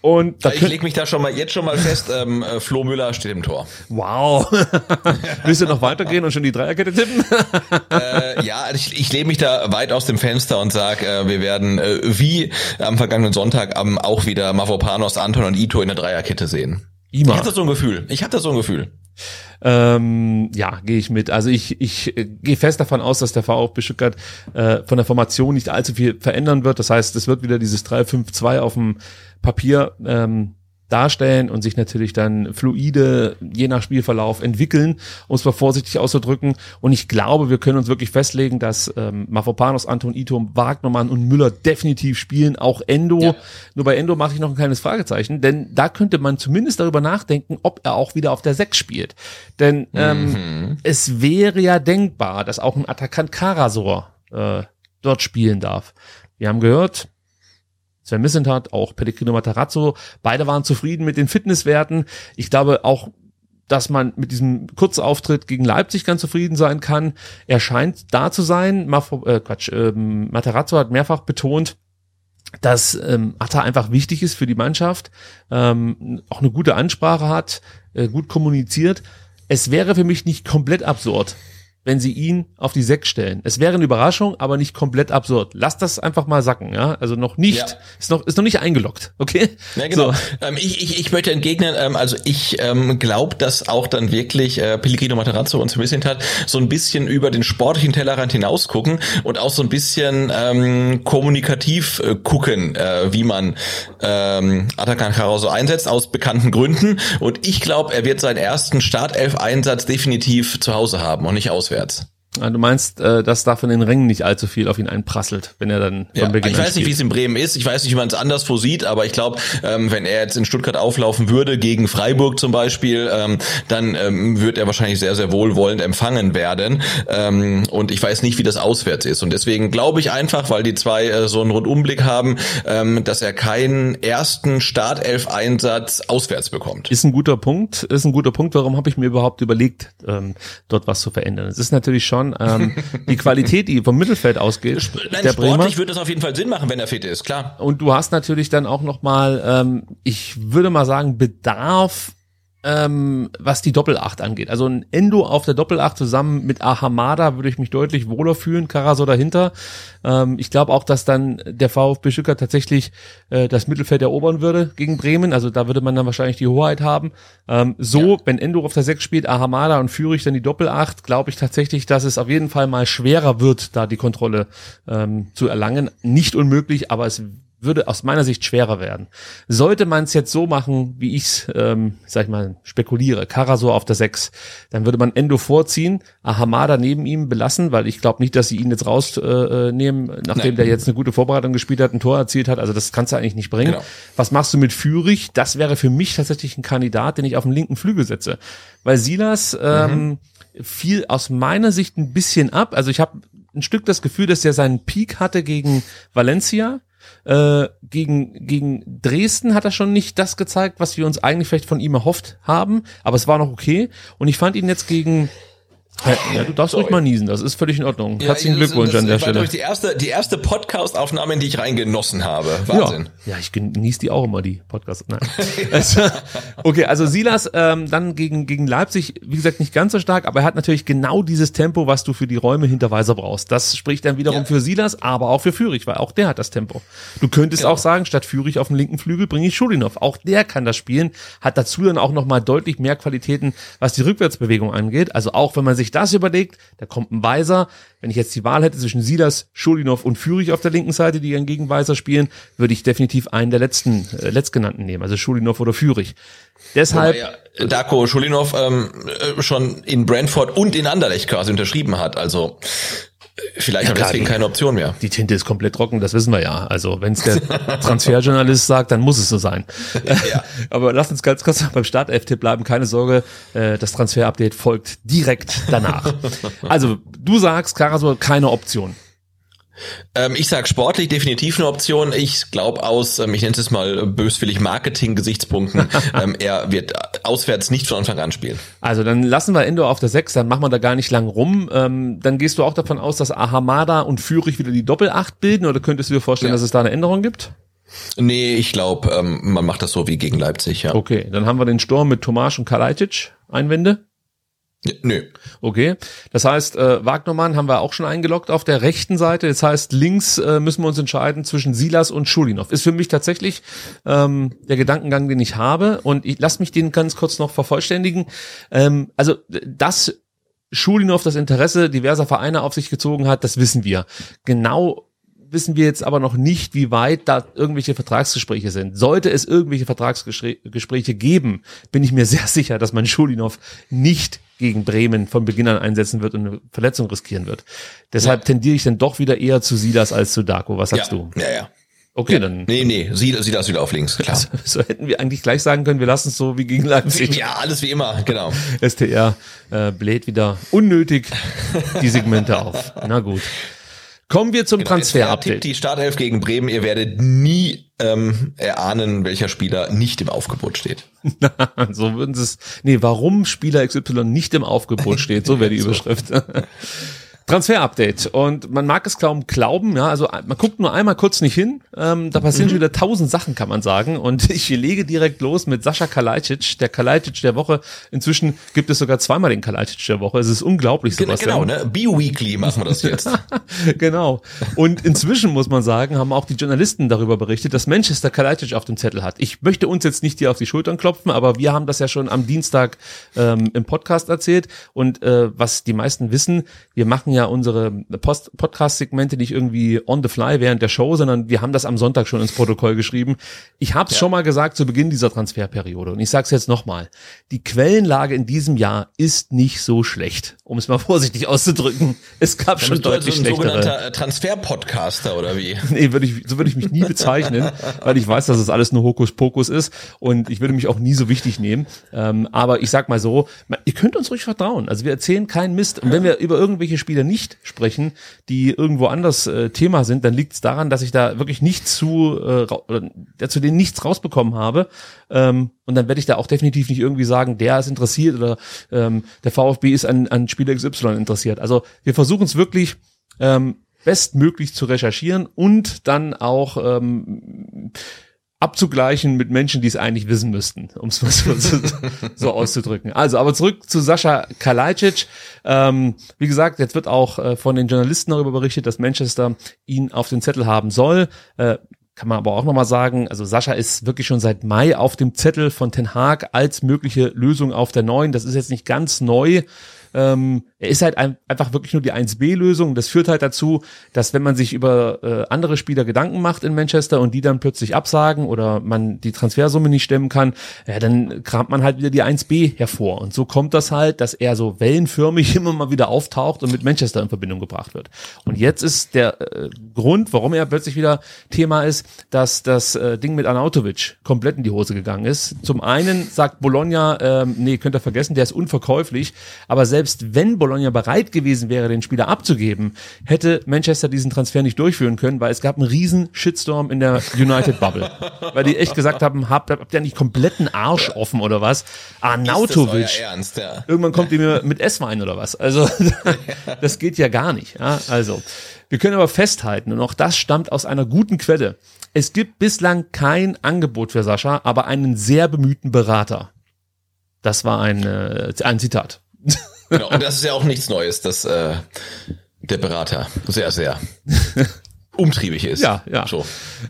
Und ich lege mich da schon mal jetzt schon mal fest, ähm, äh, Flo Müller steht im Tor. Wow. Willst du noch weitergehen und schon die Dreierkette tippen? äh, ja, ich, ich lehne mich da weit aus dem Fenster und sag, äh, wir werden äh, wie am vergangenen Sonntag ähm, auch wieder Mavropanos, Anton und Ito in der Dreierkette sehen. Ima. Ich hatte so ein Gefühl. Ich hatte so ein Gefühl. Ähm, ja, gehe ich mit. Also ich, ich äh, gehe fest davon aus, dass der VfB Stuttgart äh, von der Formation nicht allzu viel verändern wird. Das heißt, es wird wieder dieses 3-5-2 auf dem Papier ähm, darstellen und sich natürlich dann fluide, je nach Spielverlauf, entwickeln, um es mal vorsichtig auszudrücken. Und ich glaube, wir können uns wirklich festlegen, dass ähm, Mafropanos, Anton Ito, Wagnermann und Müller definitiv spielen, auch Endo. Ja. Nur bei Endo mache ich noch ein kleines Fragezeichen, denn da könnte man zumindest darüber nachdenken, ob er auch wieder auf der 6 spielt. Denn ähm, mhm. es wäre ja denkbar, dass auch ein Attackant Karasor äh, dort spielen darf. Wir haben gehört, Sven Missentat, auch Pellegrino Matarazzo, beide waren zufrieden mit den Fitnesswerten. Ich glaube auch, dass man mit diesem Kurzauftritt gegen Leipzig ganz zufrieden sein kann. Er scheint da zu sein. Mafo, äh, Quatsch, ähm, Matarazzo hat mehrfach betont, dass ähm, Atta einfach wichtig ist für die Mannschaft, ähm, auch eine gute Ansprache hat, äh, gut kommuniziert. Es wäre für mich nicht komplett absurd, wenn sie ihn auf die Sechs stellen. Es wäre eine Überraschung, aber nicht komplett absurd. Lass das einfach mal sacken, ja. Also noch nicht, ja. ist noch, ist noch nicht eingeloggt, okay? Ja, genau. So. Ähm, ich, ich, ich möchte entgegnen, ähm, also ich ähm, glaube, dass auch dann wirklich äh, Pellegrino Materazzo uns ein hat, so ein bisschen über den sportlichen Tellerrand hinaus gucken und auch so ein bisschen ähm, kommunikativ äh, gucken, äh, wie man ähm, Atakan Caruso einsetzt, aus bekannten Gründen. Und ich glaube, er wird seinen ersten Startelf-Einsatz definitiv zu Hause haben und nicht auswählen auswärts. Ah, du meinst, äh, dass da von den Rängen nicht allzu viel auf ihn einprasselt, wenn er dann ja, von Beginn Ich weiß nicht, wie es in Bremen ist. Ich weiß nicht, wie man es anderswo sieht, aber ich glaube, ähm, wenn er jetzt in Stuttgart auflaufen würde, gegen Freiburg zum Beispiel, ähm, dann ähm, wird er wahrscheinlich sehr, sehr wohlwollend empfangen werden. Ähm, und ich weiß nicht, wie das auswärts ist. Und deswegen glaube ich einfach, weil die zwei äh, so einen Rundumblick haben, dass er keinen ersten Startelf-Einsatz auswärts bekommt. Ist ein guter Punkt. Ist ein guter Punkt. Warum habe ich mir überhaupt überlegt, dort was zu verändern? Es ist natürlich schon schon. Ähm, die Qualität, die vom Mittelfeld ausgeht. Nein, der sportlich Bremer. würde es auf jeden Fall Sinn machen, wenn er fit ist, klar. Und du hast natürlich dann auch noch mal, ähm, ich würde mal sagen, Bedarf ähm, was die Doppelacht angeht. Also ein Endo auf der Doppelacht zusammen mit Ahamada würde ich mich deutlich wohler fühlen, Karaso dahinter. Ähm, ich glaube auch, dass dann der VfB Stuttgart tatsächlich äh, das Mittelfeld erobern würde gegen Bremen. Also da würde man dann wahrscheinlich die Hoheit haben. Ähm, so, ja. wenn Endo auf der 6 spielt, Ahamada und Führig dann die Doppelacht, glaube ich tatsächlich, dass es auf jeden Fall mal schwerer wird, da die Kontrolle ähm, zu erlangen. Nicht unmöglich, aber es würde aus meiner Sicht schwerer werden. Sollte man es jetzt so machen, wie ich es, ähm, sag ich mal, spekuliere, Karasor auf der 6, dann würde man Endo vorziehen, Ahamada neben ihm belassen, weil ich glaube nicht, dass sie ihn jetzt rausnehmen, äh, nachdem Nein. der jetzt eine gute Vorbereitung gespielt hat, ein Tor erzielt hat. Also das kannst du eigentlich nicht bringen. Genau. Was machst du mit Führig? Das wäre für mich tatsächlich ein Kandidat, den ich auf den linken Flügel setze. Weil Silas ähm, fiel aus meiner Sicht ein bisschen ab. Also ich habe ein Stück das Gefühl, dass er seinen Peak hatte gegen Valencia. Äh, gegen, gegen Dresden hat er schon nicht das gezeigt, was wir uns eigentlich vielleicht von ihm erhofft haben, aber es war noch okay. Und ich fand ihn jetzt gegen ja, ja, du darfst ruhig mal niesen, das ist völlig in Ordnung. Herzlichen das- Glückwunsch das an der war, Stelle. glaub ich, die erste, die erste Podcast-Aufnahme, in die ich reingenossen habe. Wahnsinn. Ja, ja ich genieße die auch immer, die Podcasts. Nein. also, okay, also Silas ähm, dann gegen, gegen Leipzig, wie gesagt, nicht ganz so stark, aber er hat natürlich genau dieses Tempo, was du für die Räume hinter Weiser brauchst. Das spricht dann wiederum Ja. für Silas, aber auch für Führig, weil auch der hat das Tempo. Du könntest Genau. auch sagen, statt Führig auf dem linken Flügel bringe ich Schulinov. Auch der kann das spielen, hat dazu dann auch nochmal deutlich mehr Qualitäten, was die Rückwärtsbewegung angeht. Also auch wenn man sich das überlegt, da kommt ein Weiser. Wenn ich jetzt die Wahl hätte zwischen Silas, Schulinov und Führig auf der linken Seite, die dann gegen Weiser spielen, würde ich definitiv einen der letzten, äh, letztgenannten nehmen, also Schulinov oder Führig. Deshalb, ja Darko Schulinov ähm, äh, schon in Brentford und in Anderlecht quasi unterschrieben hat. Also äh, vielleicht Ja, klar, deswegen keine Option mehr. die Tinte ist komplett trocken, das wissen wir ja. Also wenn es der Transferjournalist sagt, dann muss es so sein. Ja. Aber lass uns ganz kurz beim Startelf-Tipp bleiben. Keine Sorge, äh, das Transfer-Update folgt direkt danach. Also du sagst, Karasor, keine Option. Ähm, ich sag sportlich definitiv eine Option. Ich glaube aus, ähm, ich nenne es mal böswillig Marketing-Gesichtspunkten, ähm, er wird auswärts nicht von Anfang an spielen. Also dann lassen wir Endo auf der 6, dann machen wir da gar nicht lang rum. Ähm, dann gehst du auch davon aus, dass Ahamada und Führig wieder die Doppel-8 bilden oder könntest du dir vorstellen, Ja. dass es da eine Änderung gibt? Nee, ich glaube, ähm, man macht das so wie gegen Leipzig, ja. Okay, dann haben wir den Sturm mit Tomasch und Kalajdzic. Einwände? Nö. Okay, das heißt, äh, Wagnermann haben wir auch schon eingeloggt auf der rechten Seite. Das heißt, links äh, müssen wir uns entscheiden zwischen Silas und Schulinov. Ist für mich tatsächlich ähm, der Gedankengang, den ich habe. Und ich lass mich den ganz kurz noch vervollständigen. Ähm, also, dass Schulinov das Interesse diverser Vereine auf sich gezogen hat, das wissen wir. Genau wissen wir jetzt aber noch nicht, wie weit da irgendwelche Vertragsgespräche sind. Sollte es irgendwelche Vertragsgespräche geben, bin ich mir sehr sicher, dass man Schulinov nicht gegen Bremen von Beginn an einsetzen wird und eine Verletzung riskieren wird. Deshalb tendiere ich dann doch wieder eher zu Silas als zu Darko. Was sagst ja. du? Ja, ja. Okay, dann Nee, nee, sie, sie das wieder auf links, klar. so hätten wir eigentlich gleich sagen können, wir lassen es so wie gegen Leipzig. Ja, alles wie immer, genau. STR äh, bläht wieder unnötig die Segmente auf. Na gut. Kommen wir zum Genau, Transfer-Update. die Startelf gegen Bremen, ihr werdet nie ähm, erahnen, welcher Spieler nicht im Aufgebot steht. so würden sie es. Nee, warum Spieler XY nicht im Aufgebot steht, so wäre die Überschrift. Transfer-Update. Und man mag es kaum glauben, ja, also man guckt nur einmal kurz nicht hin. Ähm, da passieren schon wieder tausend Sachen, kann man sagen. Und ich lege direkt los mit Sascha Kalajdzic, der Kalajdzic der Woche. Inzwischen gibt es sogar zweimal den Kalajdzic der Woche. Es ist unglaublich, Sebastian. genau ne? B-Weekly machen wir das jetzt. genau. Und inzwischen muss man sagen, haben auch die Journalisten darüber berichtet, dass Manchester Kalajdzic auf dem Zettel hat. Ich möchte uns jetzt nicht hier auf die Schultern klopfen, aber wir haben das ja schon am Dienstag ähm, im Podcast erzählt. Und äh, was die meisten wissen, wir machen ja unsere Podcast-Segmente nicht irgendwie on the fly während der Show, sondern wir haben das am Sonntag schon ins Protokoll geschrieben. Ich habe es schon mal gesagt zu Beginn dieser Transferperiode und ich sage es jetzt nochmal. Die Quellenlage in diesem Jahr ist nicht so schlecht, um es mal vorsichtig auszudrücken. Es gab schon Bist du also deutlich ein schlechtere. sogenannter äh, Transfer-Podcaster oder wie? Nee, würde ich, so würde ich mich nie bezeichnen, weil ich weiß, dass es alles nur Hokuspokus ist und ich würde mich auch nie so wichtig nehmen. Ähm, aber ich sag mal so, ihr könnt uns ruhig vertrauen. Also wir erzählen keinen Mist. Und wenn wir über irgendwelche Spieler nicht sprechen, die irgendwo anders äh, Thema sind, dann liegt es daran, dass ich da wirklich nichts zu, äh, zu denen nichts rausbekommen habe. Ähm, und dann werde ich da auch definitiv nicht irgendwie sagen, der ist interessiert oder ähm, der VfB ist an, an Spieler XY interessiert. Also wir versuchen es wirklich ähm, bestmöglich zu recherchieren und dann auch ähm, abzugleichen mit Menschen, die es eigentlich wissen müssten, um es mal so, so, auszudrücken. Also, aber zurück zu Sascha Kalajdzic. Ähm, wie gesagt, jetzt wird auch äh, von den Journalisten darüber berichtet, dass Manchester ihn auf den Zettel haben soll. Äh, kann man aber auch nochmal sagen, also Sascha ist wirklich schon seit Mai auf dem Zettel von Ten Haag als mögliche Lösung auf der neuen. Das ist jetzt nicht ganz neu. Ähm, er ist halt ein, einfach wirklich nur die 1B-Lösung. Das führt halt dazu, dass wenn man sich über äh, andere Spieler Gedanken macht in Manchester und die dann plötzlich absagen oder man die Transfersumme nicht stemmen kann, ja, dann kramt man halt wieder die 1B hervor. Und so kommt das halt, dass er so wellenförmig immer mal wieder auftaucht und mit Manchester in Verbindung gebracht wird. Und jetzt ist der äh, Grund, warum er plötzlich wieder Thema ist, dass das äh, Ding mit Arnautovic komplett in die Hose gegangen ist. Zum einen sagt Bologna, ähm, nee, könnt ihr vergessen, der ist unverkäuflich. Aber selbst wenn Bologna bereit gewesen wäre, den Spieler abzugeben, hätte Manchester diesen Transfer nicht durchführen können, weil es gab einen riesen Shitstorm in der United Bubble. weil die echt gesagt haben, habt, habt ihr nicht kompletten Arsch offen oder was? Arnautovic. Ernst, ja. Irgendwann kommt ihr mir mit Esswein oder was? Also, das geht ja gar nicht. Ja? Also, wir können aber festhalten, und auch das stammt aus einer guten Quelle. Es gibt bislang kein Angebot für Sascha, aber einen sehr bemühten Berater. Das war ein, äh, ein Zitat. Genau, und das ist ja auch nichts Neues, dass äh, der Berater sehr, sehr umtriebig ist. Ja, ja. So.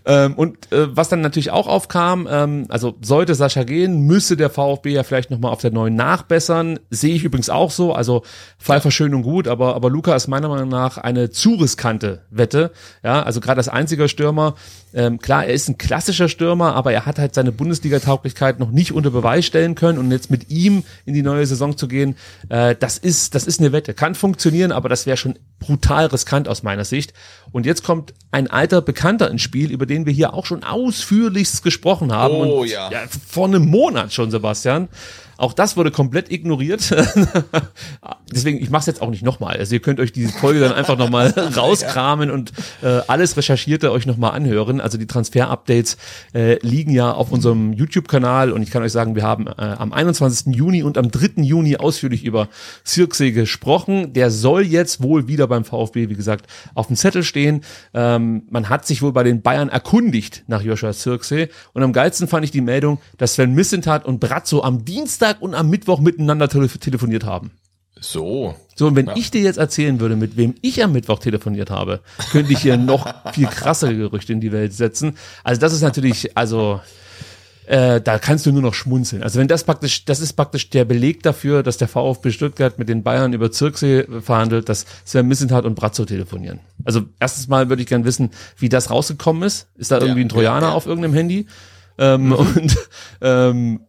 Ähm, und äh, was dann natürlich auch aufkam, ähm, also sollte Sascha gehen, müsste der VfB ja vielleicht nochmal auf der neuen nachbessern. Sehe ich übrigens auch so. Also Pfeiffer schön und gut, aber, aber Luca ist meiner Meinung nach eine zu riskante Wette. Ja, also gerade als einziger Stürmer. Ähm, klar, er ist ein klassischer Stürmer, aber er hat halt seine Bundesliga-Tauglichkeit noch nicht unter Beweis stellen können. Und jetzt mit ihm in die neue Saison zu gehen, äh, das ist, das ist eine Wette. Kann funktionieren, aber das wäre schon brutal riskant aus meiner Sicht. Und jetzt kommt ein alter Bekannter ins Spiel, über den wir hier auch schon ausführlichst gesprochen haben. Oh, und, ja. Vor einem Monat schon, Sebastian. Auch das wurde komplett ignoriert. Deswegen, ich mache es jetzt auch nicht nochmal. Also ihr könnt euch diese Folge dann einfach nochmal rauskramen und äh, alles Recherchierte euch nochmal anhören. Also die Transfer-Updates äh, liegen ja auf unserem YouTube-Kanal und ich kann euch sagen, wir haben äh, am 21. Juni und am 3. Juni ausführlich über Zirkse gesprochen. Der soll jetzt wohl wieder beim VfB, wie gesagt, auf dem Zettel stehen. Ähm, man hat sich wohl bei den Bayern erkundigt nach Joshua Zirkse und am geilsten fand ich die Meldung, dass Sven Missentat und Brazzo am Dienstag und am Mittwoch miteinander tele telefoniert haben. So. So, und wenn Ja. ich dir jetzt erzählen würde, mit wem ich am Mittwoch telefoniert habe, könnte ich hier noch viel krassere Gerüchte in die Welt setzen. Also das ist natürlich, also äh, da kannst du nur noch schmunzeln. Also wenn das praktisch, das ist praktisch der Beleg dafür, dass der VfB Stuttgart mit den Bayern über Zirksee verhandelt, dass Sven Missentat und Brazzo telefonieren. Also erstens mal würde ich gern wissen, wie das rausgekommen ist. Ist da irgendwie ein Trojaner ja, ja. auf irgendeinem Handy? Ähm, und, ähm,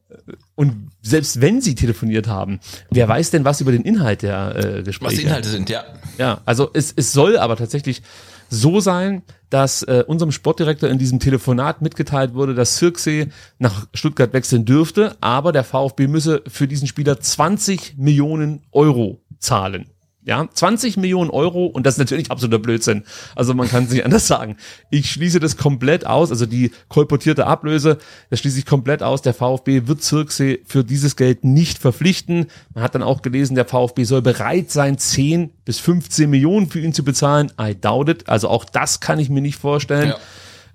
und selbst wenn sie telefoniert haben, wer weiß denn was über den Inhalt der äh, Was Gespräche? die Inhalte sind, ja. Ja, also es, es soll aber tatsächlich so sein, dass äh, unserem Sportdirektor in diesem Telefonat mitgeteilt wurde, dass Zirksee nach Stuttgart wechseln dürfte, aber der VfB müsse für diesen Spieler 20 Millionen Euro zahlen. Ja, 20 Millionen Euro und das ist natürlich absoluter Blödsinn. Also man kann es nicht anders sagen. Ich schließe das komplett aus, also die kolportierte Ablöse, das schließe ich komplett aus. Der VfB wird Zirksee für dieses Geld nicht verpflichten. Man hat dann auch gelesen, der VfB soll bereit sein, 10 bis 15 Millionen für ihn zu bezahlen. I doubt it. Also auch das kann ich mir nicht vorstellen.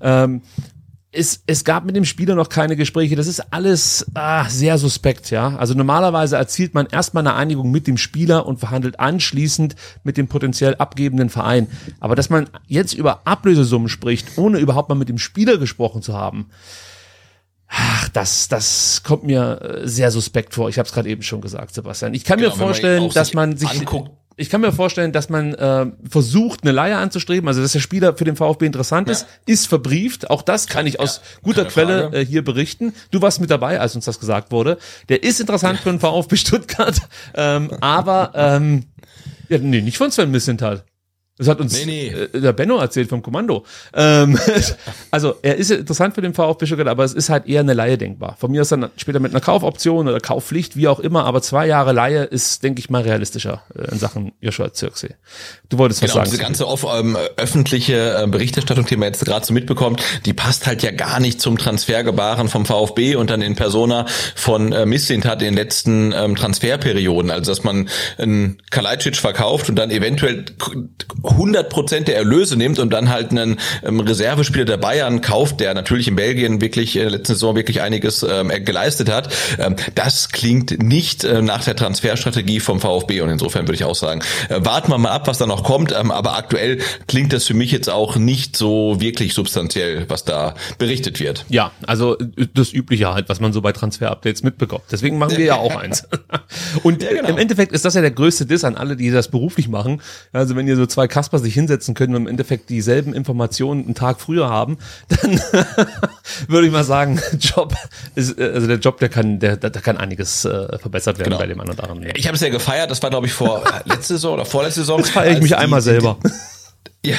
Ja. Ähm, es, es gab mit dem Spieler noch keine Gespräche. Das ist alles ah, sehr suspekt, ja. Also normalerweise erzielt man erstmal eine Einigung mit dem Spieler und verhandelt anschließend mit dem potenziell abgebenden Verein. Aber dass man jetzt über Ablösesummen spricht, ohne überhaupt mal mit dem Spieler gesprochen zu haben, ach, das, das kommt mir äh, sehr suspekt vor. Ich habe es gerade eben schon gesagt, Sebastian. Ich kann Genau, mir man vorstellen, auch dass man sich anguckt- ich kann mir vorstellen, dass man äh, versucht, eine Leihe anzustreben, also dass der Spieler für den VfB interessant ist, ist verbrieft. Auch das kann ich aus guter keine Quelle Frage. äh, hier berichten. Du warst mit dabei, als uns das gesagt wurde. Der ist interessant für den VfB Stuttgart, ähm, aber ähm, ja, nee, nicht von Sven Missenthal. Das hat uns Nee, nee. Äh, der Benno erzählt vom Kommando. Ähm, Also er ist interessant für den VfB Stuttgart, aber es ist halt eher eine Laie denkbar. Von mir aus dann später mit einer Kaufoption oder Kaufpflicht, wie auch immer, aber zwei Jahre Laie ist, denke ich mal, realistischer äh, in Sachen Joshua Zirksee. Du wolltest was Genau, sagen. diese ganze off, ähm, öffentliche äh, Berichterstattung, die man jetzt gerade so mitbekommt, die passt halt ja gar nicht zum Transfergebaren vom VfB und dann in Persona von äh, Mislintat in den letzten ähm, Transferperioden. Also dass man einen Kalajdzic verkauft und dann eventuell 100 Prozent der Erlöse nimmt und dann halt einen ähm, Reservespieler der Bayern kauft, der natürlich in Belgien wirklich in der letzten Saison wirklich einiges ähm, geleistet hat, ähm, das klingt nicht äh, nach der Transferstrategie vom VfB und insofern würde ich auch sagen, äh, warten wir mal ab, was da noch kommt, ähm, aber aktuell klingt das für mich jetzt auch nicht so wirklich substanziell, was da berichtet wird. Ja, also äh, das Übliche halt, was man so bei Transfer-Updates mitbekommt. Deswegen machen wir ja auch eins. Und ja, genau. im Endeffekt ist das ja der größte Diss an alle, die das beruflich machen. Also wenn ihr so zwei Kasper sich hinsetzen können und im Endeffekt dieselben Informationen einen Tag früher haben, dann würde ich mal sagen, Job ist, also der Job, der kann, der, da kann einiges äh, verbessert werden genau. bei dem anderen. Ich habe es ja gefeiert, das war glaube ich vor letzte Saison oder vorletzte Saison. Jetzt feiere ich mich einmal selber. Die, ja,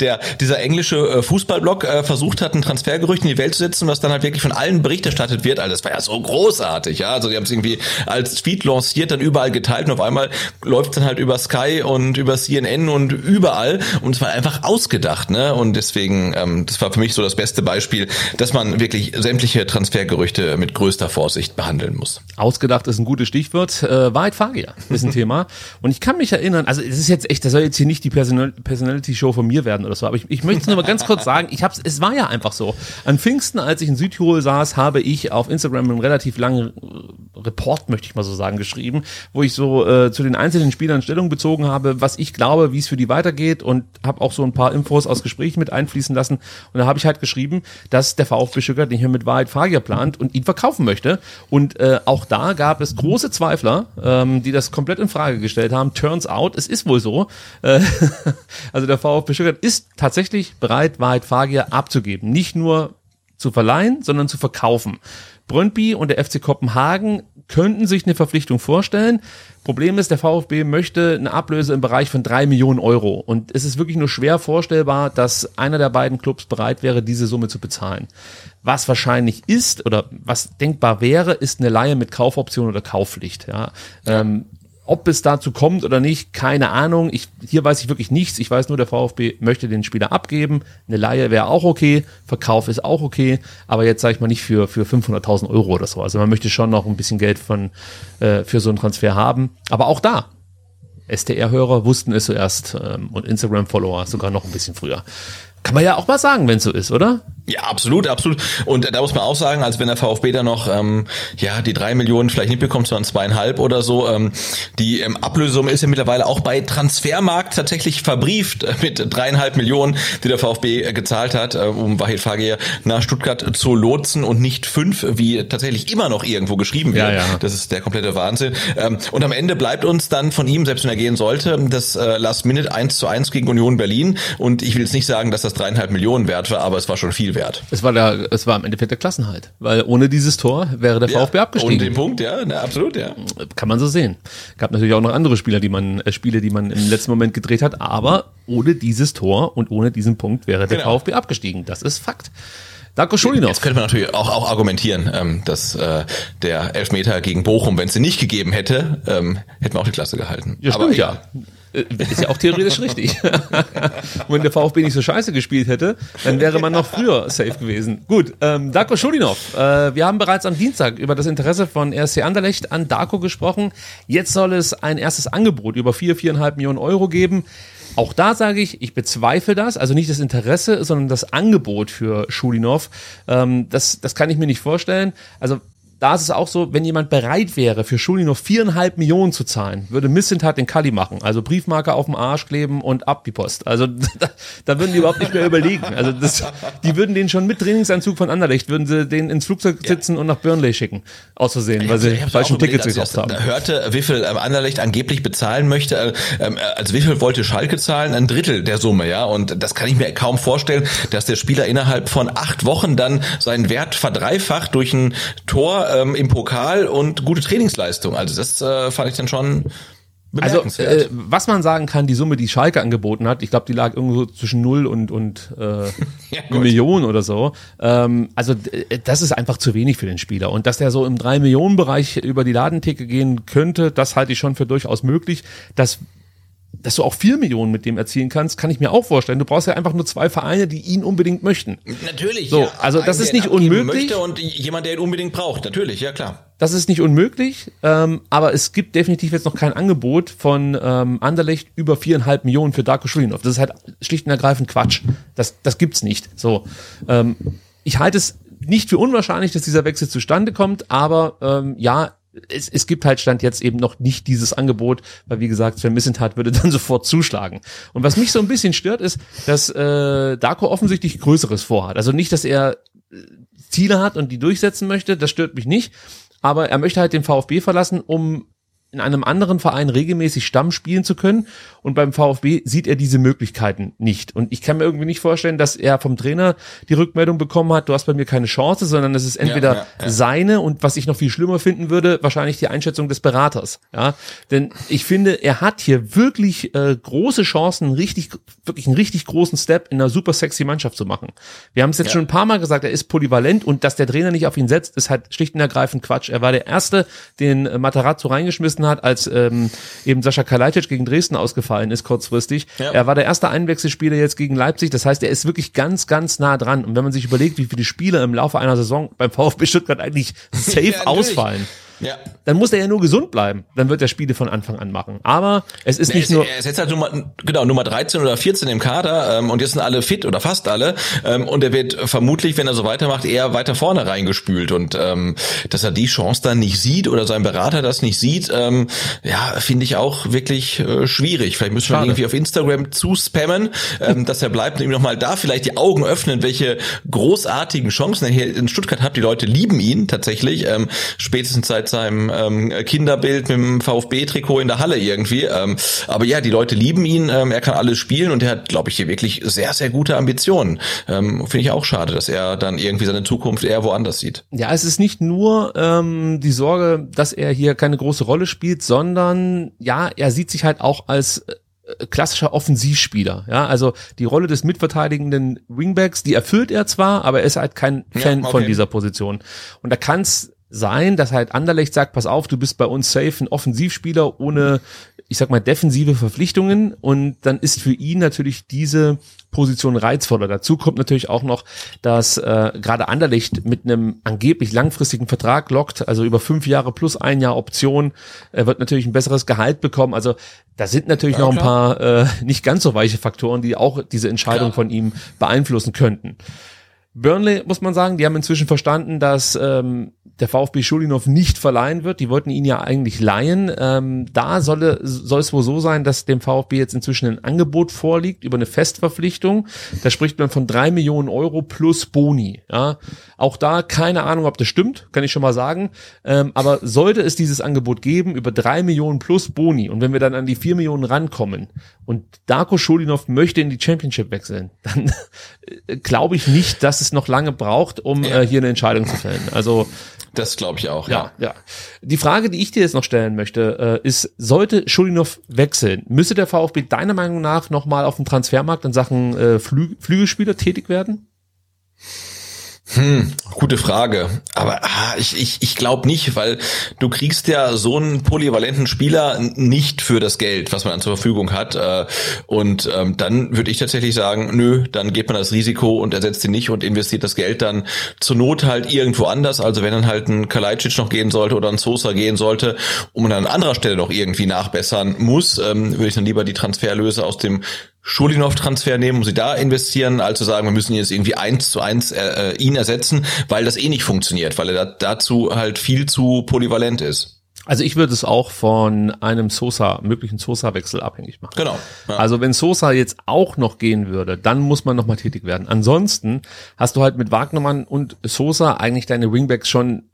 der, dieser englische äh, Fußballblog äh, versucht hat, ein Transfergerücht in die Welt zu setzen, was dann halt wirklich von allen Bericht erstattet wird. Also das war ja so großartig, ja. Also die haben es irgendwie als Tweet lanciert, dann überall geteilt und auf einmal läuft dann halt über Sky und über CNN und überall und es war einfach ausgedacht, ne? Und deswegen, ähm, das war für mich so das beste Beispiel, dass man wirklich sämtliche Transfergerüchte mit größter Vorsicht behandeln muss. Ausgedacht ist ein gutes Stichwort. Äh, Wahrheit Fagier ist ein Thema. Und ich kann mich erinnern, also es ist jetzt echt, das soll jetzt hier nicht die Personal Personality Show von mir werden oder so. Aber ich, ich möchte es nur mal ganz kurz sagen. Ich hab's, es war ja einfach so. An Pfingsten, als ich in Südtirol saß, habe ich auf Instagram einen relativ langen Report, möchte ich mal so sagen, geschrieben, wo ich so äh, zu den einzelnen Spielern Stellung bezogen habe, was ich glaube, wie es für die weitergeht und habe auch so ein paar Infos aus Gesprächen mit einfließen lassen. Und da habe ich halt geschrieben, dass der VfB Stuttgart nicht mehr mit Wahrheit Fagier plant und ihn verkaufen möchte. Und äh, auch da gab es große Zweifler, ähm, die das komplett in Frage gestellt haben. Turns out, es ist wohl so. Äh, Also der VfB Stuttgart ist tatsächlich bereit, Wahrheit Fagier abzugeben. Nicht nur zu verleihen, sondern zu verkaufen. Brøndby und der FC Kopenhagen könnten sich eine Verpflichtung vorstellen. Problem ist, der VfB möchte eine Ablöse im Bereich von drei Millionen Euro. Und es ist wirklich nur schwer vorstellbar, dass einer der beiden Clubs bereit wäre, diese Summe zu bezahlen. Was wahrscheinlich ist oder was denkbar wäre, ist eine Leihe mit Kaufoption oder Kaufpflicht. Ja. Ähm, ob es dazu kommt oder nicht, keine Ahnung. Ich, hier weiß ich wirklich nichts. Ich weiß nur, der VfB möchte den Spieler abgeben. Eine Laie wäre auch okay. Verkauf ist auch okay. Aber jetzt sage ich mal nicht für, für 500.000 Euro oder so. Also man möchte schon noch ein bisschen Geld von, äh, für so einen Transfer haben. Aber auch da, STR-Hörer wussten es zuerst ähm, und Instagram-Follower sogar noch ein bisschen früher. Kann man ja auch mal sagen, wenn es so ist, oder? Ja, absolut, absolut. Und da muss man auch sagen, als wenn der VfB da noch ähm, ja die drei Millionen vielleicht nicht bekommt, sondern zweieinhalb oder so, ähm, die ähm, Ablösung ist ja mittlerweile auch bei Transfermarkt tatsächlich verbrieft mit dreieinhalb Millionen, die der VfB äh, gezahlt hat, äh, um Wahid Fagir nach Stuttgart zu lotsen und nicht fünf, wie tatsächlich immer noch irgendwo geschrieben wird. Ja, ja. Das ist der komplette Wahnsinn. Ähm, und am Ende bleibt uns dann von ihm, selbst wenn er gehen sollte, das äh, Last Minute 1 zu 1 gegen Union Berlin. Und ich will jetzt nicht sagen, dass das dreieinhalb Millionen wert war, aber es war schon viel wert. Es war der, es war im Endeffekt der Klassenhalt, weil ohne dieses Tor wäre der VfB ja, abgestiegen. Ohne den Punkt, ja, na, absolut, ja. Kann man so sehen. Gab natürlich auch noch andere Spieler, die man, äh, Spiele, die man im letzten Moment gedreht hat, aber ohne dieses Tor und ohne diesen Punkt wäre der genau. VfB abgestiegen. Das ist Fakt. Darko Schulinov. Jetzt könnte man natürlich auch, auch argumentieren, ähm, dass äh, der Elfmeter gegen Bochum, wenn es den nicht gegeben hätte, ähm, hätten wir auch die Klasse gehalten. Ja, stimmt, ja. Äh, ist ja auch theoretisch richtig. Wenn der VfB nicht so scheiße gespielt hätte, dann wäre man noch früher safe gewesen. Gut, ähm, Darko Schulinov. Äh, wir haben bereits am Dienstag über das Interesse von RC Anderlecht an Darko gesprochen. Jetzt soll es ein erstes Angebot über vier, viereinhalb Millionen Euro geben. Auch da sage ich, ich bezweifle das, also nicht das Interesse, sondern das Angebot für Schulinov. Ähm, das, das kann ich mir nicht vorstellen. Also da ist es auch so, wenn jemand bereit wäre, für Schuli noch viereinhalb Millionen zu zahlen, würde Missentat den Kalli machen. Also Briefmarke auf dem Arsch kleben und ab die Post. Also da, da würden die überhaupt nicht mehr überlegen. Also das, die würden den schon mit Trainingsanzug von Anderlecht, würden sie den ins Flugzeug sitzen ja. und nach Burnley schicken. Aus Versehen, weil sie falschen Tickets gekauft haben. Hörte, wie viel ähm, Anderlecht angeblich bezahlen möchte. Also wie viel wollte Schalke zahlen? Ein Drittel der Summe, ja. Und das kann ich mir kaum vorstellen, dass der Spieler innerhalb von acht Wochen dann seinen Wert verdreifacht durch ein Tor ähm, im Pokal und gute Trainingsleistung. Also das äh, fand ich dann schon also, äh, was man sagen kann, die Summe, die Schalke angeboten hat, ich glaube, die lag irgendwo zwischen null und, und äh, ja, eine Million oder so. Ähm, also, das ist einfach zu wenig für den Spieler. Und dass der so im drei Millionen Bereich über die Ladentheke gehen könnte, das halte ich schon für durchaus möglich. Das dass du auch vier Millionen mit dem erzielen kannst, kann ich mir auch vorstellen. Du brauchst ja einfach nur zwei Vereine, die ihn unbedingt möchten. Natürlich. So, ja. also das Einen, ist nicht unmöglich. Und jemand, der ihn unbedingt braucht. Natürlich, ja klar. Das ist nicht unmöglich, ähm, aber es gibt definitiv jetzt noch kein Angebot von ähm, Anderlecht über viereinhalb Millionen für Darko Schulinov. Das ist halt schlicht und ergreifend Quatsch. Das, das gibt's nicht. So, ähm, ich halte es nicht für unwahrscheinlich, dass dieser Wechsel zustande kommt, aber ähm, ja, es, es gibt halt Stand jetzt eben noch nicht dieses Angebot, weil wie gesagt, Sven Missentat würde dann sofort zuschlagen. Und was mich so ein bisschen stört, ist, dass äh, Darko offensichtlich Größeres vorhat. Also nicht, dass er äh, Ziele hat und die durchsetzen möchte, das stört mich nicht. Aber er möchte halt den VfB verlassen, um in einem anderen Verein regelmäßig Stamm spielen zu können. Und beim VfB sieht er diese Möglichkeiten nicht. Und ich kann mir irgendwie nicht vorstellen, dass er vom Trainer die Rückmeldung bekommen hat, du hast bei mir keine Chance, sondern es ist entweder ja, ja. seine und was ich noch viel schlimmer finden würde, wahrscheinlich die Einschätzung des Beraters. Ja, denn ich finde, er hat hier wirklich äh, große Chancen, richtig, wirklich einen richtig großen Step in einer super sexy Mannschaft zu machen. Wir haben es jetzt Ja. schon ein paar Mal gesagt, er ist polyvalent und dass der Trainer nicht auf ihn setzt, ist halt schlicht und ergreifend Quatsch. Er war der Erste, den äh, Matarazzo reingeschmissen hat, als ähm, eben Sascha Kalajdzic gegen Dresden ausgefallen ist kurzfristig. Ja. Er war der erste Einwechselspieler jetzt gegen Leipzig. Das heißt, er ist wirklich ganz, ganz nah dran. Und wenn man sich überlegt, wie viele Spieler im Laufe einer Saison beim VfB Stuttgart eigentlich safe Ja, ausfallen, Ja. dann muss er ja nur gesund bleiben. Dann wird er Spiele von Anfang an machen. Aber es ist Er nicht ist, nur... er ist jetzt halt Nummer, genau, Nummer 13 oder 14 im Kader ähm, und jetzt sind alle fit oder fast alle ähm, und er wird vermutlich, wenn er so weitermacht, eher weiter vorne reingespült und ähm, dass er die Chance dann nicht sieht oder sein Berater das nicht sieht, ähm, ja, finde ich auch wirklich äh, schwierig. Vielleicht müssen wir irgendwie auf Instagram zuspammen, ähm, dass er bleibt und ihm nochmal da vielleicht die Augen öffnen, welche großartigen Chancen er hier in Stuttgart hat. Die Leute lieben ihn tatsächlich, ähm, spätestens seit seinem ähm, Kinderbild mit dem VfB-Trikot in der Halle irgendwie. Ähm, aber ja, die Leute lieben ihn, ähm, er kann alles spielen und er hat, glaube ich, hier wirklich sehr, sehr gute Ambitionen. Ähm, Finde ich auch schade, dass er dann irgendwie seine Zukunft eher woanders sieht. Ja, es ist nicht nur ähm, die Sorge, dass er hier keine große Rolle spielt, sondern ja, er sieht sich halt auch als äh, klassischer Offensivspieler. Ja, also die Rolle des mitverteidigenden Wingbacks, die erfüllt er zwar, aber er ist halt kein Ja, Fan von okay. dieser Position. Und da kann es sein, dass halt Anderlecht sagt, pass auf, du bist bei uns safe ein Offensivspieler ohne, ich sag mal, defensive Verpflichtungen und dann ist für ihn natürlich diese Position reizvoller. Dazu kommt natürlich auch noch, dass äh, gerade Anderlecht mit einem angeblich langfristigen Vertrag lockt, also über fünf Jahre plus ein Jahr Option, er wird natürlich ein besseres Gehalt bekommen. Also da sind natürlich Ja, noch ein paar äh, nicht ganz so weiche Faktoren, die auch diese Entscheidung Klar. von ihm beeinflussen könnten. Burnley, muss man sagen, die haben inzwischen verstanden, dass ähm, der VfB Schulinov nicht verleihen wird. Die wollten ihn ja eigentlich leihen. Ähm, da soll, soll es wohl so sein, dass dem VfB jetzt inzwischen ein Angebot vorliegt über eine Festverpflichtung. Da spricht man von drei Millionen Euro plus Boni. Ja, auch da keine Ahnung, ob das stimmt, kann ich schon mal sagen. Ähm, aber sollte es dieses Angebot geben über drei Millionen plus Boni und wenn wir dann an die vier Millionen rankommen und Darko Schulinov möchte in die Championship wechseln, dann äh, glaube ich nicht, dass es noch lange braucht, um äh, hier eine Entscheidung zu fällen. Also Das glaube ich auch, ja, ja. Die Frage, die ich dir jetzt noch stellen möchte, äh, ist, sollte Schulinov wechseln, müsste der VfB deiner Meinung nach nochmal auf dem Transfermarkt in Sachen äh, Flü Flügelspieler tätig werden? Hm, gute Frage. Aber ah, ich, ich, ich glaube nicht, weil du kriegst ja so einen polyvalenten Spieler nicht für das Geld, was man dann zur Verfügung hat. Äh, Und ähm, dann würde ich tatsächlich sagen, nö, dann geht man das Risiko und ersetzt ihn nicht und investiert das Geld dann zur Not halt irgendwo anders. Also wenn dann halt ein Kalajdzic noch gehen sollte oder ein Sosa gehen sollte und man an anderer Stelle noch irgendwie nachbessern muss, ähm, würde ich dann lieber die Transferlöse aus dem Schulinov-Transfer nehmen, um sie da investieren, als zu sagen, wir müssen jetzt irgendwie eins zu eins äh, äh, ihn ersetzen, weil das eh nicht funktioniert, weil er da, dazu halt viel zu polyvalent ist. Also ich würde es auch von einem Sosa, möglichen Sosa-Wechsel abhängig machen. Genau. Ja. Also wenn Sosa jetzt auch noch gehen würde, dann muss man nochmal tätig werden. Ansonsten hast du halt mit Wagnermann und Sosa eigentlich deine Wingbacks schon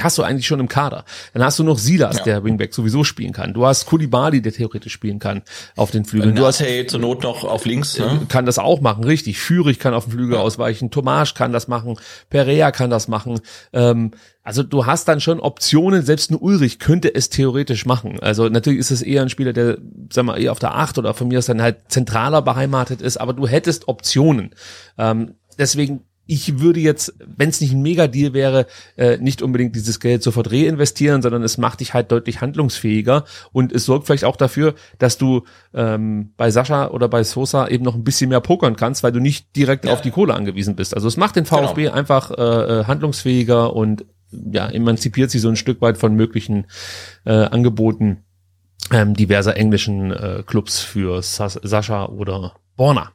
hast du eigentlich schon im Kader. Dann hast du noch Silas, Ja. der Wingback sowieso spielen kann. Du hast Kulibali, der theoretisch spielen kann auf den Flügeln. Du hast Nate zur Not noch auf links. Ne? kann das auch machen, richtig. Führig kann auf dem Flügel ausweichen, Tomasch kann das machen, Perea kann das machen. Ähm, also du hast dann schon Optionen, selbst ein Ulrich könnte es theoretisch machen. Also natürlich ist es eher ein Spieler, der, sag mal, eher auf der Acht oder von mir aus dann halt zentraler beheimatet ist, aber du hättest Optionen. Ähm, deswegen ich würde jetzt, wenn es nicht ein Megadeal wäre, äh, nicht unbedingt dieses Geld sofort reinvestieren, sondern es macht dich halt deutlich handlungsfähiger und es sorgt vielleicht auch dafür, dass du ähm, bei Sascha oder bei Sosa eben noch ein bisschen mehr pokern kannst, weil du nicht direkt Ja. auf die Kohle angewiesen bist. Also es macht den VfB einfach äh, äh, handlungsfähiger und ja, emanzipiert sie so ein Stück weit von möglichen äh, Angeboten ähm, diverser englischen äh, Clubs für Sas Sascha oder Borna.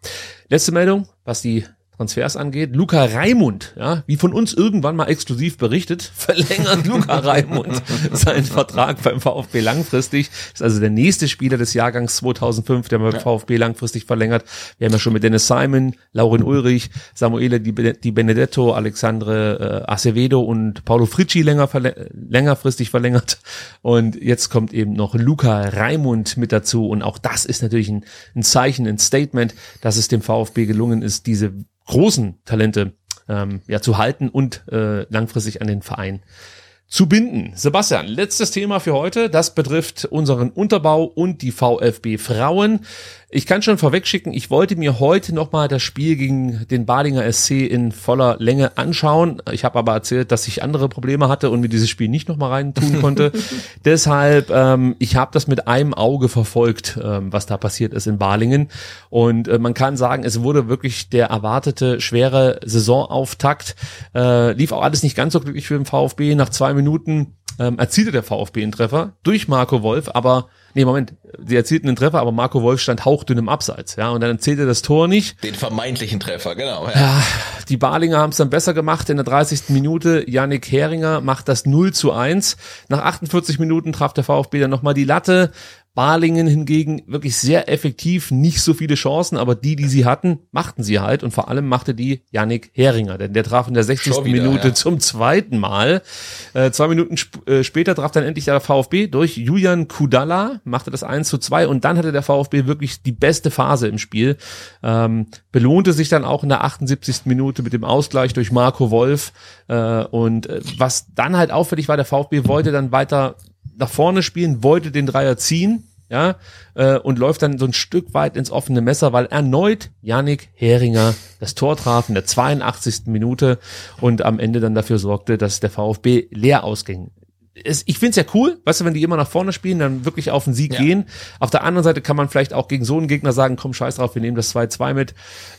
Letzte Meldung, was die Transfers angeht. Luca Raimund, ja, wie von uns irgendwann mal exklusiv berichtet, verlängert Luca Raimund seinen Vertrag beim VfB langfristig. Ist also der nächste Spieler des Jahrgangs 2005, der beim VfB langfristig verlängert. Wir haben ja schon mit Dennis Simon, Lauren Ulrich, Samuele Di Be- Di Benedetto, Alexandre äh, Acevedo und Paulo Fricci länger verlä längerfristig verlängert. Und jetzt kommt eben noch Luca Raimund mit dazu. Und auch das ist natürlich ein, ein Zeichen, ein Statement, dass es dem VfB gelungen ist, diese großen Talente ähm, ja zu halten und äh, langfristig an den Verein zu binden. Sebastian, letztes Thema für heute. Das betrifft unseren Unterbau und die VfB Frauen. Ich kann schon vorwegschicken, ich wollte mir heute nochmal das Spiel gegen den Balinger SC in voller Länge anschauen. Ich habe aber erzählt, dass ich andere Probleme hatte und mir dieses Spiel nicht nochmal rein tun konnte. Deshalb, ähm, ich habe das mit einem Auge verfolgt, ähm, was da passiert ist in Balingen. Und äh, man kann sagen, es wurde wirklich der erwartete schwere Saisonauftakt. Äh, lief auch alles nicht ganz so glücklich für den VfB. Nach zwei Minuten ähm, erzielte der VfB einen Treffer durch Marco Wolf, aber nee, Moment, sie erzielten einen Treffer, aber Marco Wolf stand hauchdünn im Abseits, ja, und dann zählte das Tor nicht. Den vermeintlichen Treffer, genau. Ja. Ja, die Balinger haben es dann besser gemacht. In der 30. Minute Yannick Heringer macht das 0 zu 1. Nach 48 Minuten traf der VfB dann nochmal die Latte. Balingen hingegen wirklich sehr effektiv, nicht so viele Chancen, aber die, die sie hatten, machten sie halt und vor allem machte die Yannick Heringer, denn der traf in der 60. Schon wieder, Minute ja. zum zweiten Mal. Äh, zwei Minuten sp äh, später traf dann endlich der VfB durch Julian Kudala, machte das 1 zu 2 und dann hatte der VfB wirklich die beste Phase im Spiel. Ähm, belohnte sich dann auch in der 78. Minute mit dem Ausgleich durch Marco Wolf. Äh, und äh, was dann halt auffällig war, der VfB wollte dann weiter nach vorne spielen, wollte den Dreier ziehen, ja, äh, und läuft dann so ein Stück weit ins offene Messer, weil erneut Yannick Heringer das Tor traf in der 82. Minute und am Ende dann dafür sorgte, dass der VfB leer ausging. Es, ich find's ja cool, weißt du, wenn die immer nach vorne spielen, dann wirklich auf den Sieg Ja. gehen. Auf der anderen Seite kann man vielleicht auch gegen so einen Gegner sagen, komm, scheiß drauf, wir nehmen das 2-2 mit.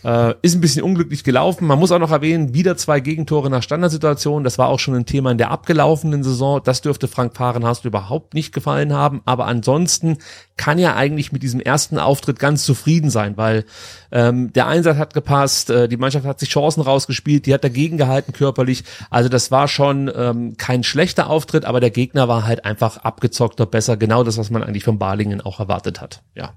Äh, ist ein bisschen unglücklich gelaufen. Man muss auch noch erwähnen, wieder zwei Gegentore nach Standardsituationen. Das war auch schon ein Thema in der abgelaufenen Saison. Das dürfte Frank Fahrenhast überhaupt nicht gefallen haben. Aber ansonsten kann er eigentlich mit diesem ersten Auftritt ganz zufrieden sein, weil ähm, der Einsatz hat gepasst, äh, die Mannschaft hat sich Chancen rausgespielt, die hat dagegen gehalten körperlich. Also das war schon ähm, kein schlechter Auftritt, aber der Gegner war halt einfach abgezockter, besser. Genau das, was man eigentlich von Balingen auch erwartet hat. Ja.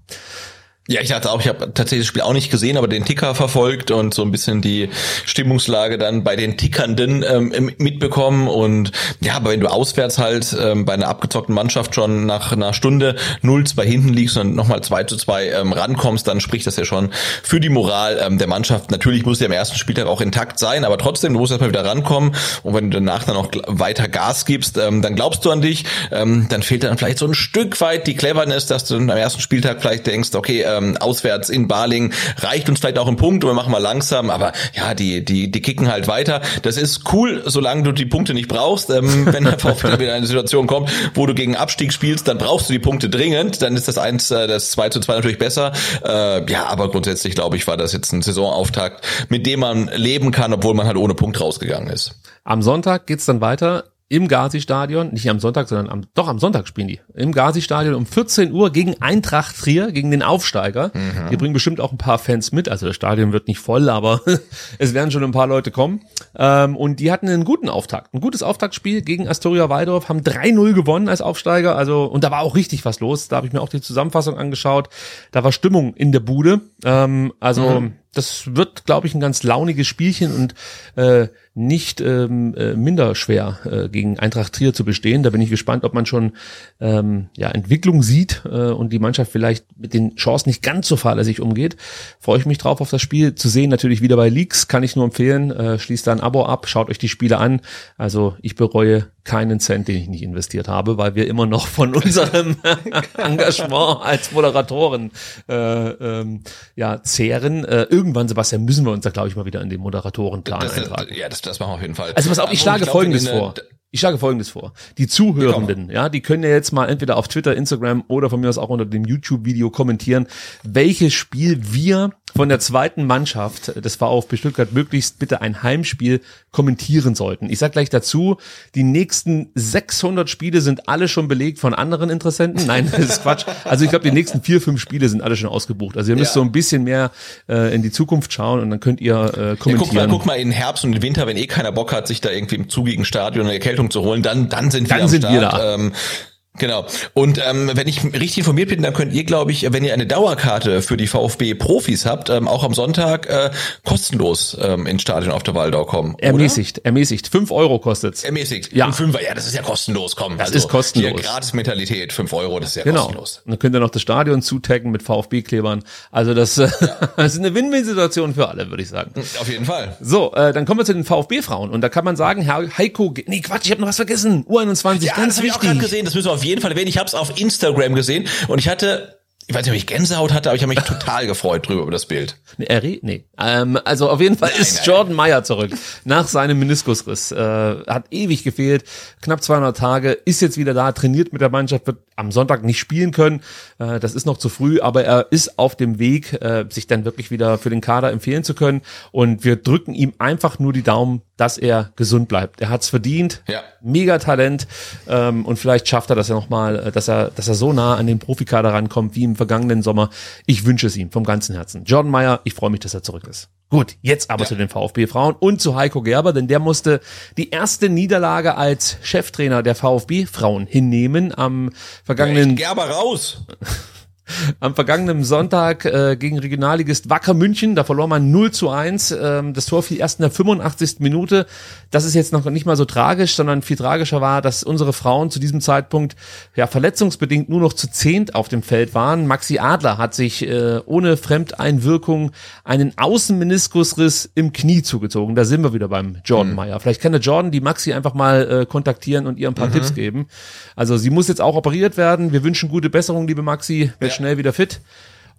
Ja, ich dachte auch, ich habe tatsächlich das Spiel auch nicht gesehen, aber den Ticker verfolgt und so ein bisschen die Stimmungslage dann bei den Tickernden ähm, mitbekommen. Und ja, aber wenn du auswärts halt ähm, bei einer abgezockten Mannschaft schon nach einer Stunde 0-2 hinten liegst und nochmal 2 zu 2 ähm, rankommst, dann spricht das ja schon für die Moral ähm, der Mannschaft. Natürlich muss der am ersten Spieltag auch intakt sein, aber trotzdem, du musst erstmal wieder rankommen. Und wenn du danach dann auch weiter Gas gibst, ähm, dann glaubst du an dich. Ähm, dann fehlt dann vielleicht so ein Stück weit die Cleverness, dass du am ersten Spieltag vielleicht denkst, okay, ähm, auswärts in Baling reicht uns vielleicht auch ein Punkt und wir machen mal langsam, aber ja, die, die, die kicken halt weiter. Das ist cool, solange du die Punkte nicht brauchst. Ähm, wenn der VfB wieder in eine Situation kommt, wo du gegen Abstieg spielst, dann brauchst du die Punkte dringend, dann ist das eins, äh, das 2 zu 2 natürlich besser. Äh, ja, aber grundsätzlich glaube ich, war das jetzt ein Saisonauftakt, mit dem man leben kann, obwohl man halt ohne Punkt rausgegangen ist. Am Sonntag geht's dann weiter im Gazi-Stadion, nicht am Sonntag, sondern am, doch am Sonntag spielen die, im Gazi-Stadion um 14 Uhr gegen Eintracht Trier, gegen den Aufsteiger. Die bringen bestimmt auch ein paar Fans mit, also das Stadion wird nicht voll, aber es werden schon ein paar Leute kommen. Ähm, und die hatten einen guten Auftakt, ein gutes Auftaktspiel gegen Astoria Waldorf, haben 3-0 gewonnen als Aufsteiger, also, und da war auch richtig was los, da habe ich mir auch die Zusammenfassung angeschaut, da war Stimmung in der Bude, ähm, also, das wird, glaube ich, ein ganz launiges Spielchen und äh, nicht ähm, äh, minder schwer äh, gegen Eintracht Trier zu bestehen. Da bin ich gespannt, ob man schon ähm, ja, Entwicklung sieht äh, und die Mannschaft vielleicht mit den Chancen nicht ganz so fahrlässig umgeht. Freue ich mich drauf auf das Spiel zu sehen. Natürlich wieder bei Leaks, kann ich nur empfehlen. Äh, schließt da ein Abo ab, schaut euch die Spiele an. Also ich bereue keinen Cent, den ich nicht investiert habe, weil wir immer noch von unserem Engagement als Moderatoren äh, ähm, ja zehren. Äh, irgendwann, Sebastian, müssen wir uns da glaube ich mal wieder in den Moderatorenplan Das, eintragen. ja, das, das machen wir auf jeden Fall. Also pass auf, ich schlage glaub, Folgendes in, äh, vor. Ich schlage Folgendes vor. Die Zuhörenden, ja, die können ja jetzt mal entweder auf Twitter, Instagram oder von mir aus auch unter dem YouTube-Video kommentieren, welches Spiel wir von der zweiten Mannschaft des VfB Stuttgart möglichst bitte ein Heimspiel kommentieren sollten. Ich sag gleich dazu, die nächsten 600 Spiele sind alle schon belegt von anderen Interessenten. Nein, das ist Quatsch. Also ich glaube, die nächsten vier, fünf Spiele sind alle schon ausgebucht. Also ihr müsst Ja. so ein bisschen mehr äh, in die Zukunft schauen und dann könnt ihr äh, Ja, kommentieren. guck mal, guck mal in Herbst und in Winter, wenn eh keiner Bock hat, sich da irgendwie im zugigen Stadion eine Erkältung zu holen, dann, dann sind wir Dann am sind Start. wir da. Ähm, Genau. Und ähm, wenn ich richtig informiert bin, dann könnt ihr, glaube ich, wenn ihr eine Dauerkarte für die VfB-Profis habt, ähm, auch am Sonntag äh, kostenlos ähm, ins Stadion auf der Waldau kommen. oder? Ermäßigt, ermäßigt. Fünf Euro kostet's. Ermäßigt. Ja. Fünfer, ja, das ist ja kostenlos, komm. Das ist kostenlos. Hier, Gratis-Mentalität, fünf Euro, das ist ja Genau. kostenlos. Und dann könnt ihr noch das Stadion zutaggen mit VfB-Klebern. Also das, äh, das ist eine Win-Win-Situation für alle, würde ich sagen. Auf jeden Fall. So, äh, dann kommen wir zu den VfB-Frauen. Und da kann man sagen, Herr Heiko, nee, Quatsch, ich habe noch was vergessen. U21, Ja, ganz das habe ich auch wichtig. gesehen. Das müssen wir auf jeden Fall erwähnen. Ich habe es auf Instagram gesehen und ich hatte, ich weiß nicht, ob ich Gänsehaut hatte, aber ich habe mich total gefreut drüber über das Bild. Nee? Nee. Ähm, also auf jeden Fall ist nein. Jordan Meyer zurück nach seinem Meniskusriss. Äh, hat ewig gefehlt, knapp 200 Tage, ist jetzt wieder da, trainiert mit der Mannschaft, wird am Sonntag nicht spielen können. Äh, das ist noch zu früh, aber er ist auf dem Weg, äh, sich dann wirklich wieder für den Kader empfehlen zu können. Und wir drücken ihm einfach nur die Daumen, dass er gesund bleibt. Er hat's verdient. Ja. Mega Talent. Ähm, und vielleicht schafft er das ja nochmal, dass er, dass er so nah an den Profikader rankommt wie im vergangenen Sommer. Ich wünsche es ihm vom ganzen Herzen. Jordan Meyer, ich freue mich, dass er zurück ist. Gut, jetzt aber zu den VfB-Frauen und zu Heiko Gerber, denn der musste die erste Niederlage als Cheftrainer der VfB-Frauen hinnehmen am vergangenen Gerber raus. Am vergangenen Sonntag äh, gegen Regionalligist Wacker München. Da verlor man 0 zu 1. Ähm, das Tor fiel erst in der 85. Minute. Das ist jetzt noch nicht mal so tragisch, sondern viel tragischer war, dass unsere Frauen zu diesem Zeitpunkt ja verletzungsbedingt nur noch zu zehnt auf dem Feld waren. Maxi Adler hat sich äh, ohne Fremdeinwirkung einen Außenmeniskusriss im Knie zugezogen. Da sind wir wieder beim Jordan Meyer. Vielleicht kann der Jordan die Maxi einfach mal äh, kontaktieren und ihr ein paar Tipps geben. Also sie muss jetzt auch operiert werden. Wir wünschen gute Besserung, liebe Maxi. Wird schnell wieder fit.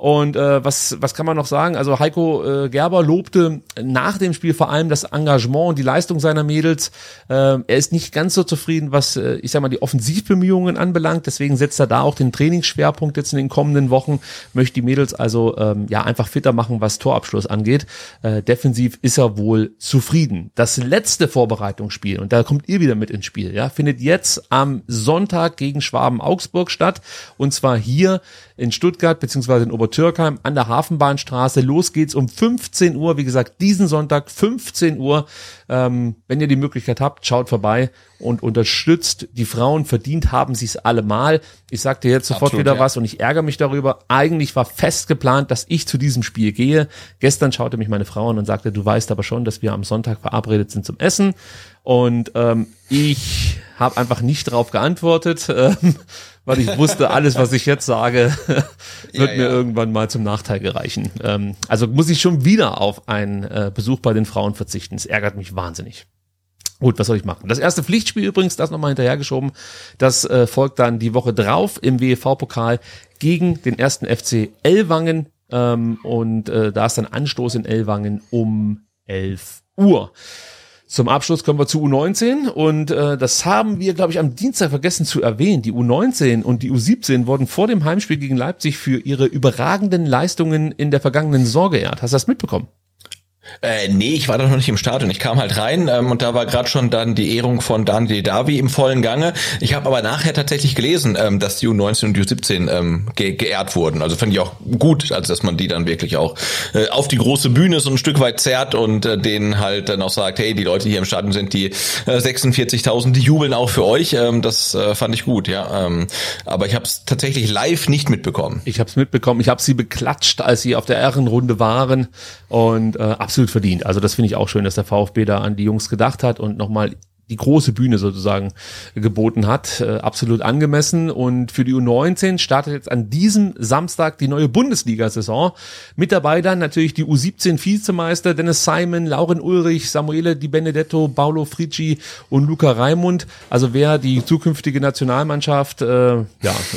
Und äh, was, was kann man noch sagen? Also Heiko äh, Gerber lobte nach dem Spiel vor allem das Engagement und die Leistung seiner Mädels. Äh, er ist nicht ganz so zufrieden, was, äh, ich sag mal, die Offensivbemühungen anbelangt. Deswegen setzt er da auch den Trainingsschwerpunkt jetzt in den kommenden Wochen. Möchte die Mädels also ähm, ja einfach fitter machen, was Torabschluss angeht. Äh, defensiv ist er wohl zufrieden. Das letzte Vorbereitungsspiel, und da kommt ihr wieder mit ins Spiel, ja, findet jetzt am Sonntag gegen Schwaben Augsburg statt. Und zwar hier in Stuttgart beziehungsweise in Obertürkheim an der Hafenbahnstraße. Los geht's um 15 Uhr. Wie gesagt, diesen Sonntag 15 Uhr. Ähm, wenn ihr die Möglichkeit habt, schaut vorbei und unterstützt. Die Frauen verdient haben sie es allemal. Ich sagte jetzt sofort Absolut, wieder ja. was und ich ärgere mich darüber. Eigentlich war fest geplant, dass ich zu diesem Spiel gehe. Gestern schaute mich meine Frau an und sagte, du weißt aber schon, dass wir am Sonntag verabredet sind zum Essen. Und ähm, ich habe einfach nicht darauf geantwortet, ähm, weil ich wusste, alles, was ich jetzt sage, wird Ja, mir ja. irgendwann mal zum Nachteil gereichen. Ähm, also muss ich schon wieder auf einen äh, Besuch bei den Frauen verzichten. Es ärgert mich wahnsinnig. Gut, was soll ich machen? Das erste Pflichtspiel übrigens, das nochmal hinterhergeschoben, das äh, folgt dann die Woche drauf im WEV-Pokal gegen den ersten FC Ellwangen ähm, und äh, da ist dann Anstoß in Ellwangen um 11 Uhr. Zum Abschluss kommen wir zu U19 und äh, das haben wir, glaube ich, am Dienstag vergessen zu erwähnen. Die U19 und die U17 wurden vor dem Heimspiel gegen Leipzig für ihre überragenden Leistungen in der vergangenen Saison geehrt. Hast du das mitbekommen? Äh, nee, ich war doch noch nicht im Stadion. Ich kam halt rein ähm, und da war gerade schon dann die Ehrung von Daniel Davi im vollen Gange. Ich habe aber nachher tatsächlich gelesen, ähm, dass die U19 und U17 ähm, ge geehrt wurden. Also fand ich auch gut, also dass man die dann wirklich auch äh, auf die große Bühne so ein Stück weit zerrt und äh, denen halt dann auch sagt, hey, die Leute, die hier im Stadion sind, die äh, 46.000, die jubeln auch für euch. Ähm, das äh, fand ich gut, ja. Ähm, aber ich habe es tatsächlich live nicht mitbekommen. Ich habe es mitbekommen. Ich habe sie beklatscht, als sie auf der Ehrenrunde waren und äh, absolut verdient. Also das finde ich auch schön, dass der VfB da an die Jungs gedacht hat und nochmal die große Bühne sozusagen geboten hat. Äh, absolut angemessen. Und für die U19 startet jetzt an diesem Samstag die neue Bundesliga-Saison. Mit dabei dann natürlich die U17 Vizemeister Dennis Simon, Lauren Ulrich, Samuele Di Benedetto, Paolo Frici und Luca Raimund. Also wer die zukünftige Nationalmannschaft äh, ja,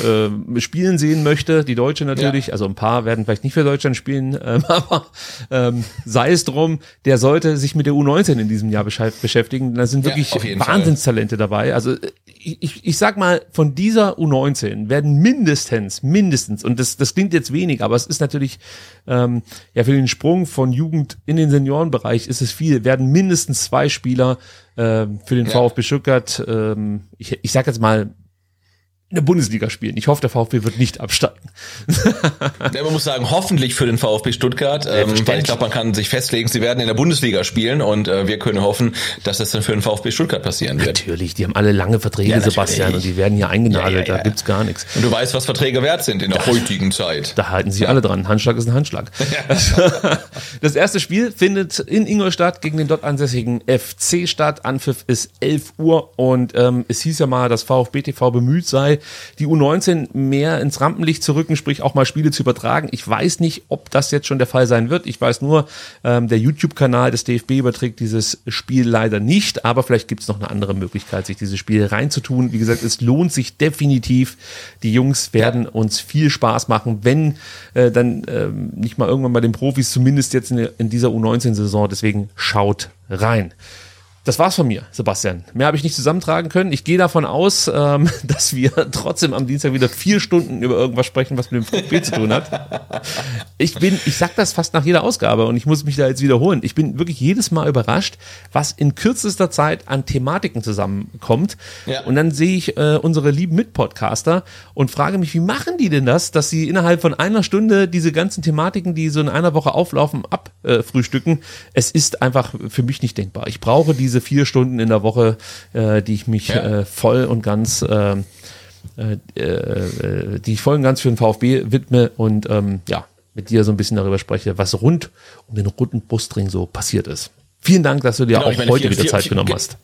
äh, spielen sehen möchte, die Deutsche natürlich, ja. also ein paar werden vielleicht nicht für Deutschland spielen, ähm, aber ähm, sei es drum, der sollte sich mit der U19 in diesem Jahr beschäftigen. Da sind wirklich ja, Wahnsinnstalente dabei. Also ich, ich sag mal, von dieser U19 werden mindestens, mindestens, und das, das klingt jetzt wenig, aber es ist natürlich, ähm, ja, für den Sprung von Jugend in den Seniorenbereich ist es viel, werden mindestens zwei Spieler äh, für den ja. VfB Stuttgart, ähm, ich, ich sag jetzt mal, in der Bundesliga spielen. Ich hoffe, der VfB wird nicht absteigen. ja, man muss sagen, hoffentlich für den VfB Stuttgart, ähm, weil ich glaube, man kann sich festlegen, sie werden in der Bundesliga spielen und äh, wir können hoffen, dass das dann für den VfB Stuttgart passieren wird. Natürlich, die haben alle lange Verträge, ja, Sebastian, und die werden hier eingenagelt, ja, da gibt's gar nichts. Und du weißt, was Verträge wert sind in der das, heutigen Zeit. Da halten sich alle dran. Handschlag ist ein Handschlag. das erste Spiel findet in Ingolstadt gegen den dort ansässigen FC statt. Anpfiff ist 11 Uhr und ähm, es hieß ja mal, dass VfB TV bemüht sei, die U19 mehr ins Rampenlicht zu rücken, sprich auch mal Spiele zu übertragen. Ich weiß nicht, ob das jetzt schon der Fall sein wird. Ich weiß nur, ähm, der YouTube-Kanal des DFB überträgt dieses Spiel leider nicht, aber vielleicht gibt es noch eine andere Möglichkeit, sich dieses Spiel reinzutun. Wie gesagt, es lohnt sich definitiv. Die Jungs werden uns viel Spaß machen, wenn äh, dann äh, nicht mal irgendwann bei den Profis, zumindest jetzt in, in dieser U19-Saison. Deswegen schaut rein. Das war's von mir, Sebastian. Mehr habe ich nicht zusammentragen können. Ich gehe davon aus, ähm, dass wir trotzdem am Dienstag wieder vier Stunden über irgendwas sprechen, was mit dem VfB zu tun hat. Ich bin, ich sag das fast nach jeder Ausgabe und ich muss mich da jetzt wiederholen. Ich bin wirklich jedes Mal überrascht, was in kürzester Zeit an Thematiken zusammenkommt. Ja. Und dann sehe ich äh, unsere lieben Mitpodcaster und frage mich, wie machen die denn das, dass sie innerhalb von einer Stunde diese ganzen Thematiken, die so in einer Woche auflaufen, abfrühstücken? es ist einfach für mich nicht denkbar. Ich brauche diese diese vier Stunden in der Woche, äh, die ich mich ja. äh, voll und ganz ähm, äh, äh, die ich voll und ganz für den VfB widme und ähm, ja, mit dir so ein bisschen darüber spreche, was rund um den runden Brustring so passiert ist. Vielen Dank, dass du dir genau, auch meine, heute vier, wieder vier, Zeit vier, genommen hast.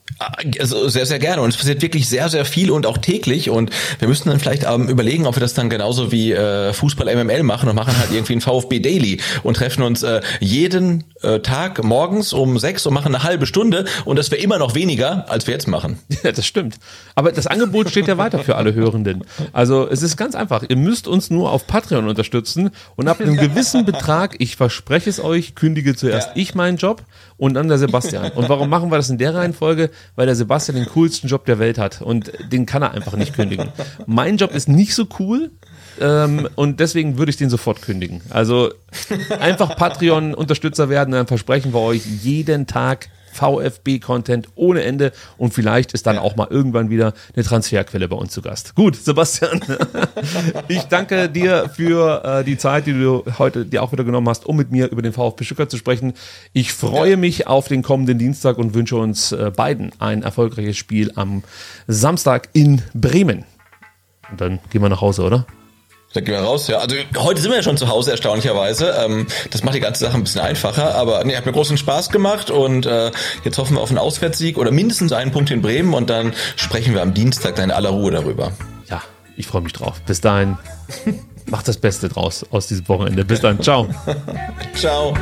Also sehr, sehr gerne. Und es passiert wirklich sehr, sehr viel und auch täglich. Und wir müssten dann vielleicht ähm, überlegen, ob wir das dann genauso wie äh, Fußball MML machen und machen halt irgendwie ein VfB Daily und treffen uns äh, jeden äh, Tag morgens um sechs und machen eine halbe Stunde. Und das wäre immer noch weniger, als wir jetzt machen. Ja, das stimmt. Aber das Angebot steht ja weiter für alle Hörenden. Also es ist ganz einfach. Ihr müsst uns nur auf Patreon unterstützen und ab einem gewissen Betrag, ich verspreche es euch, kündige zuerst ja. ich meinen Job und dann der Sebastian. Und warum machen wir das in der Reihenfolge? Weil der Sebastian den coolsten Job der Welt hat und den kann er einfach nicht kündigen. Mein Job ist nicht so cool, ähm, und deswegen würde ich den sofort kündigen. Also einfach Patreon-Unterstützer werden, dann versprechen wir euch jeden Tag VfB-Content ohne Ende und vielleicht ist dann auch mal irgendwann wieder eine Transferquelle bei uns zu Gast. Gut, Sebastian, ich danke dir für äh, die Zeit, die du heute dir auch wieder genommen hast, um mit mir über den VfB Stuttgart zu sprechen. Ich freue mich auf den kommenden Dienstag und wünsche uns äh, beiden ein erfolgreiches Spiel am Samstag in Bremen. Und dann gehen wir nach Hause, oder? Da gehen wir raus, ja. Also heute sind wir ja schon zu Hause, erstaunlicherweise. Ähm, das macht die ganze Sache ein bisschen einfacher. Aber nee, hat mir großen Spaß gemacht und äh, jetzt hoffen wir auf einen Auswärtssieg oder mindestens einen Punkt in Bremen und dann sprechen wir am Dienstag dann in aller Ruhe darüber. Ja, ich freue mich drauf. Bis dahin, macht das Beste draus aus diesem Wochenende. Bis dann, ciao. ciao.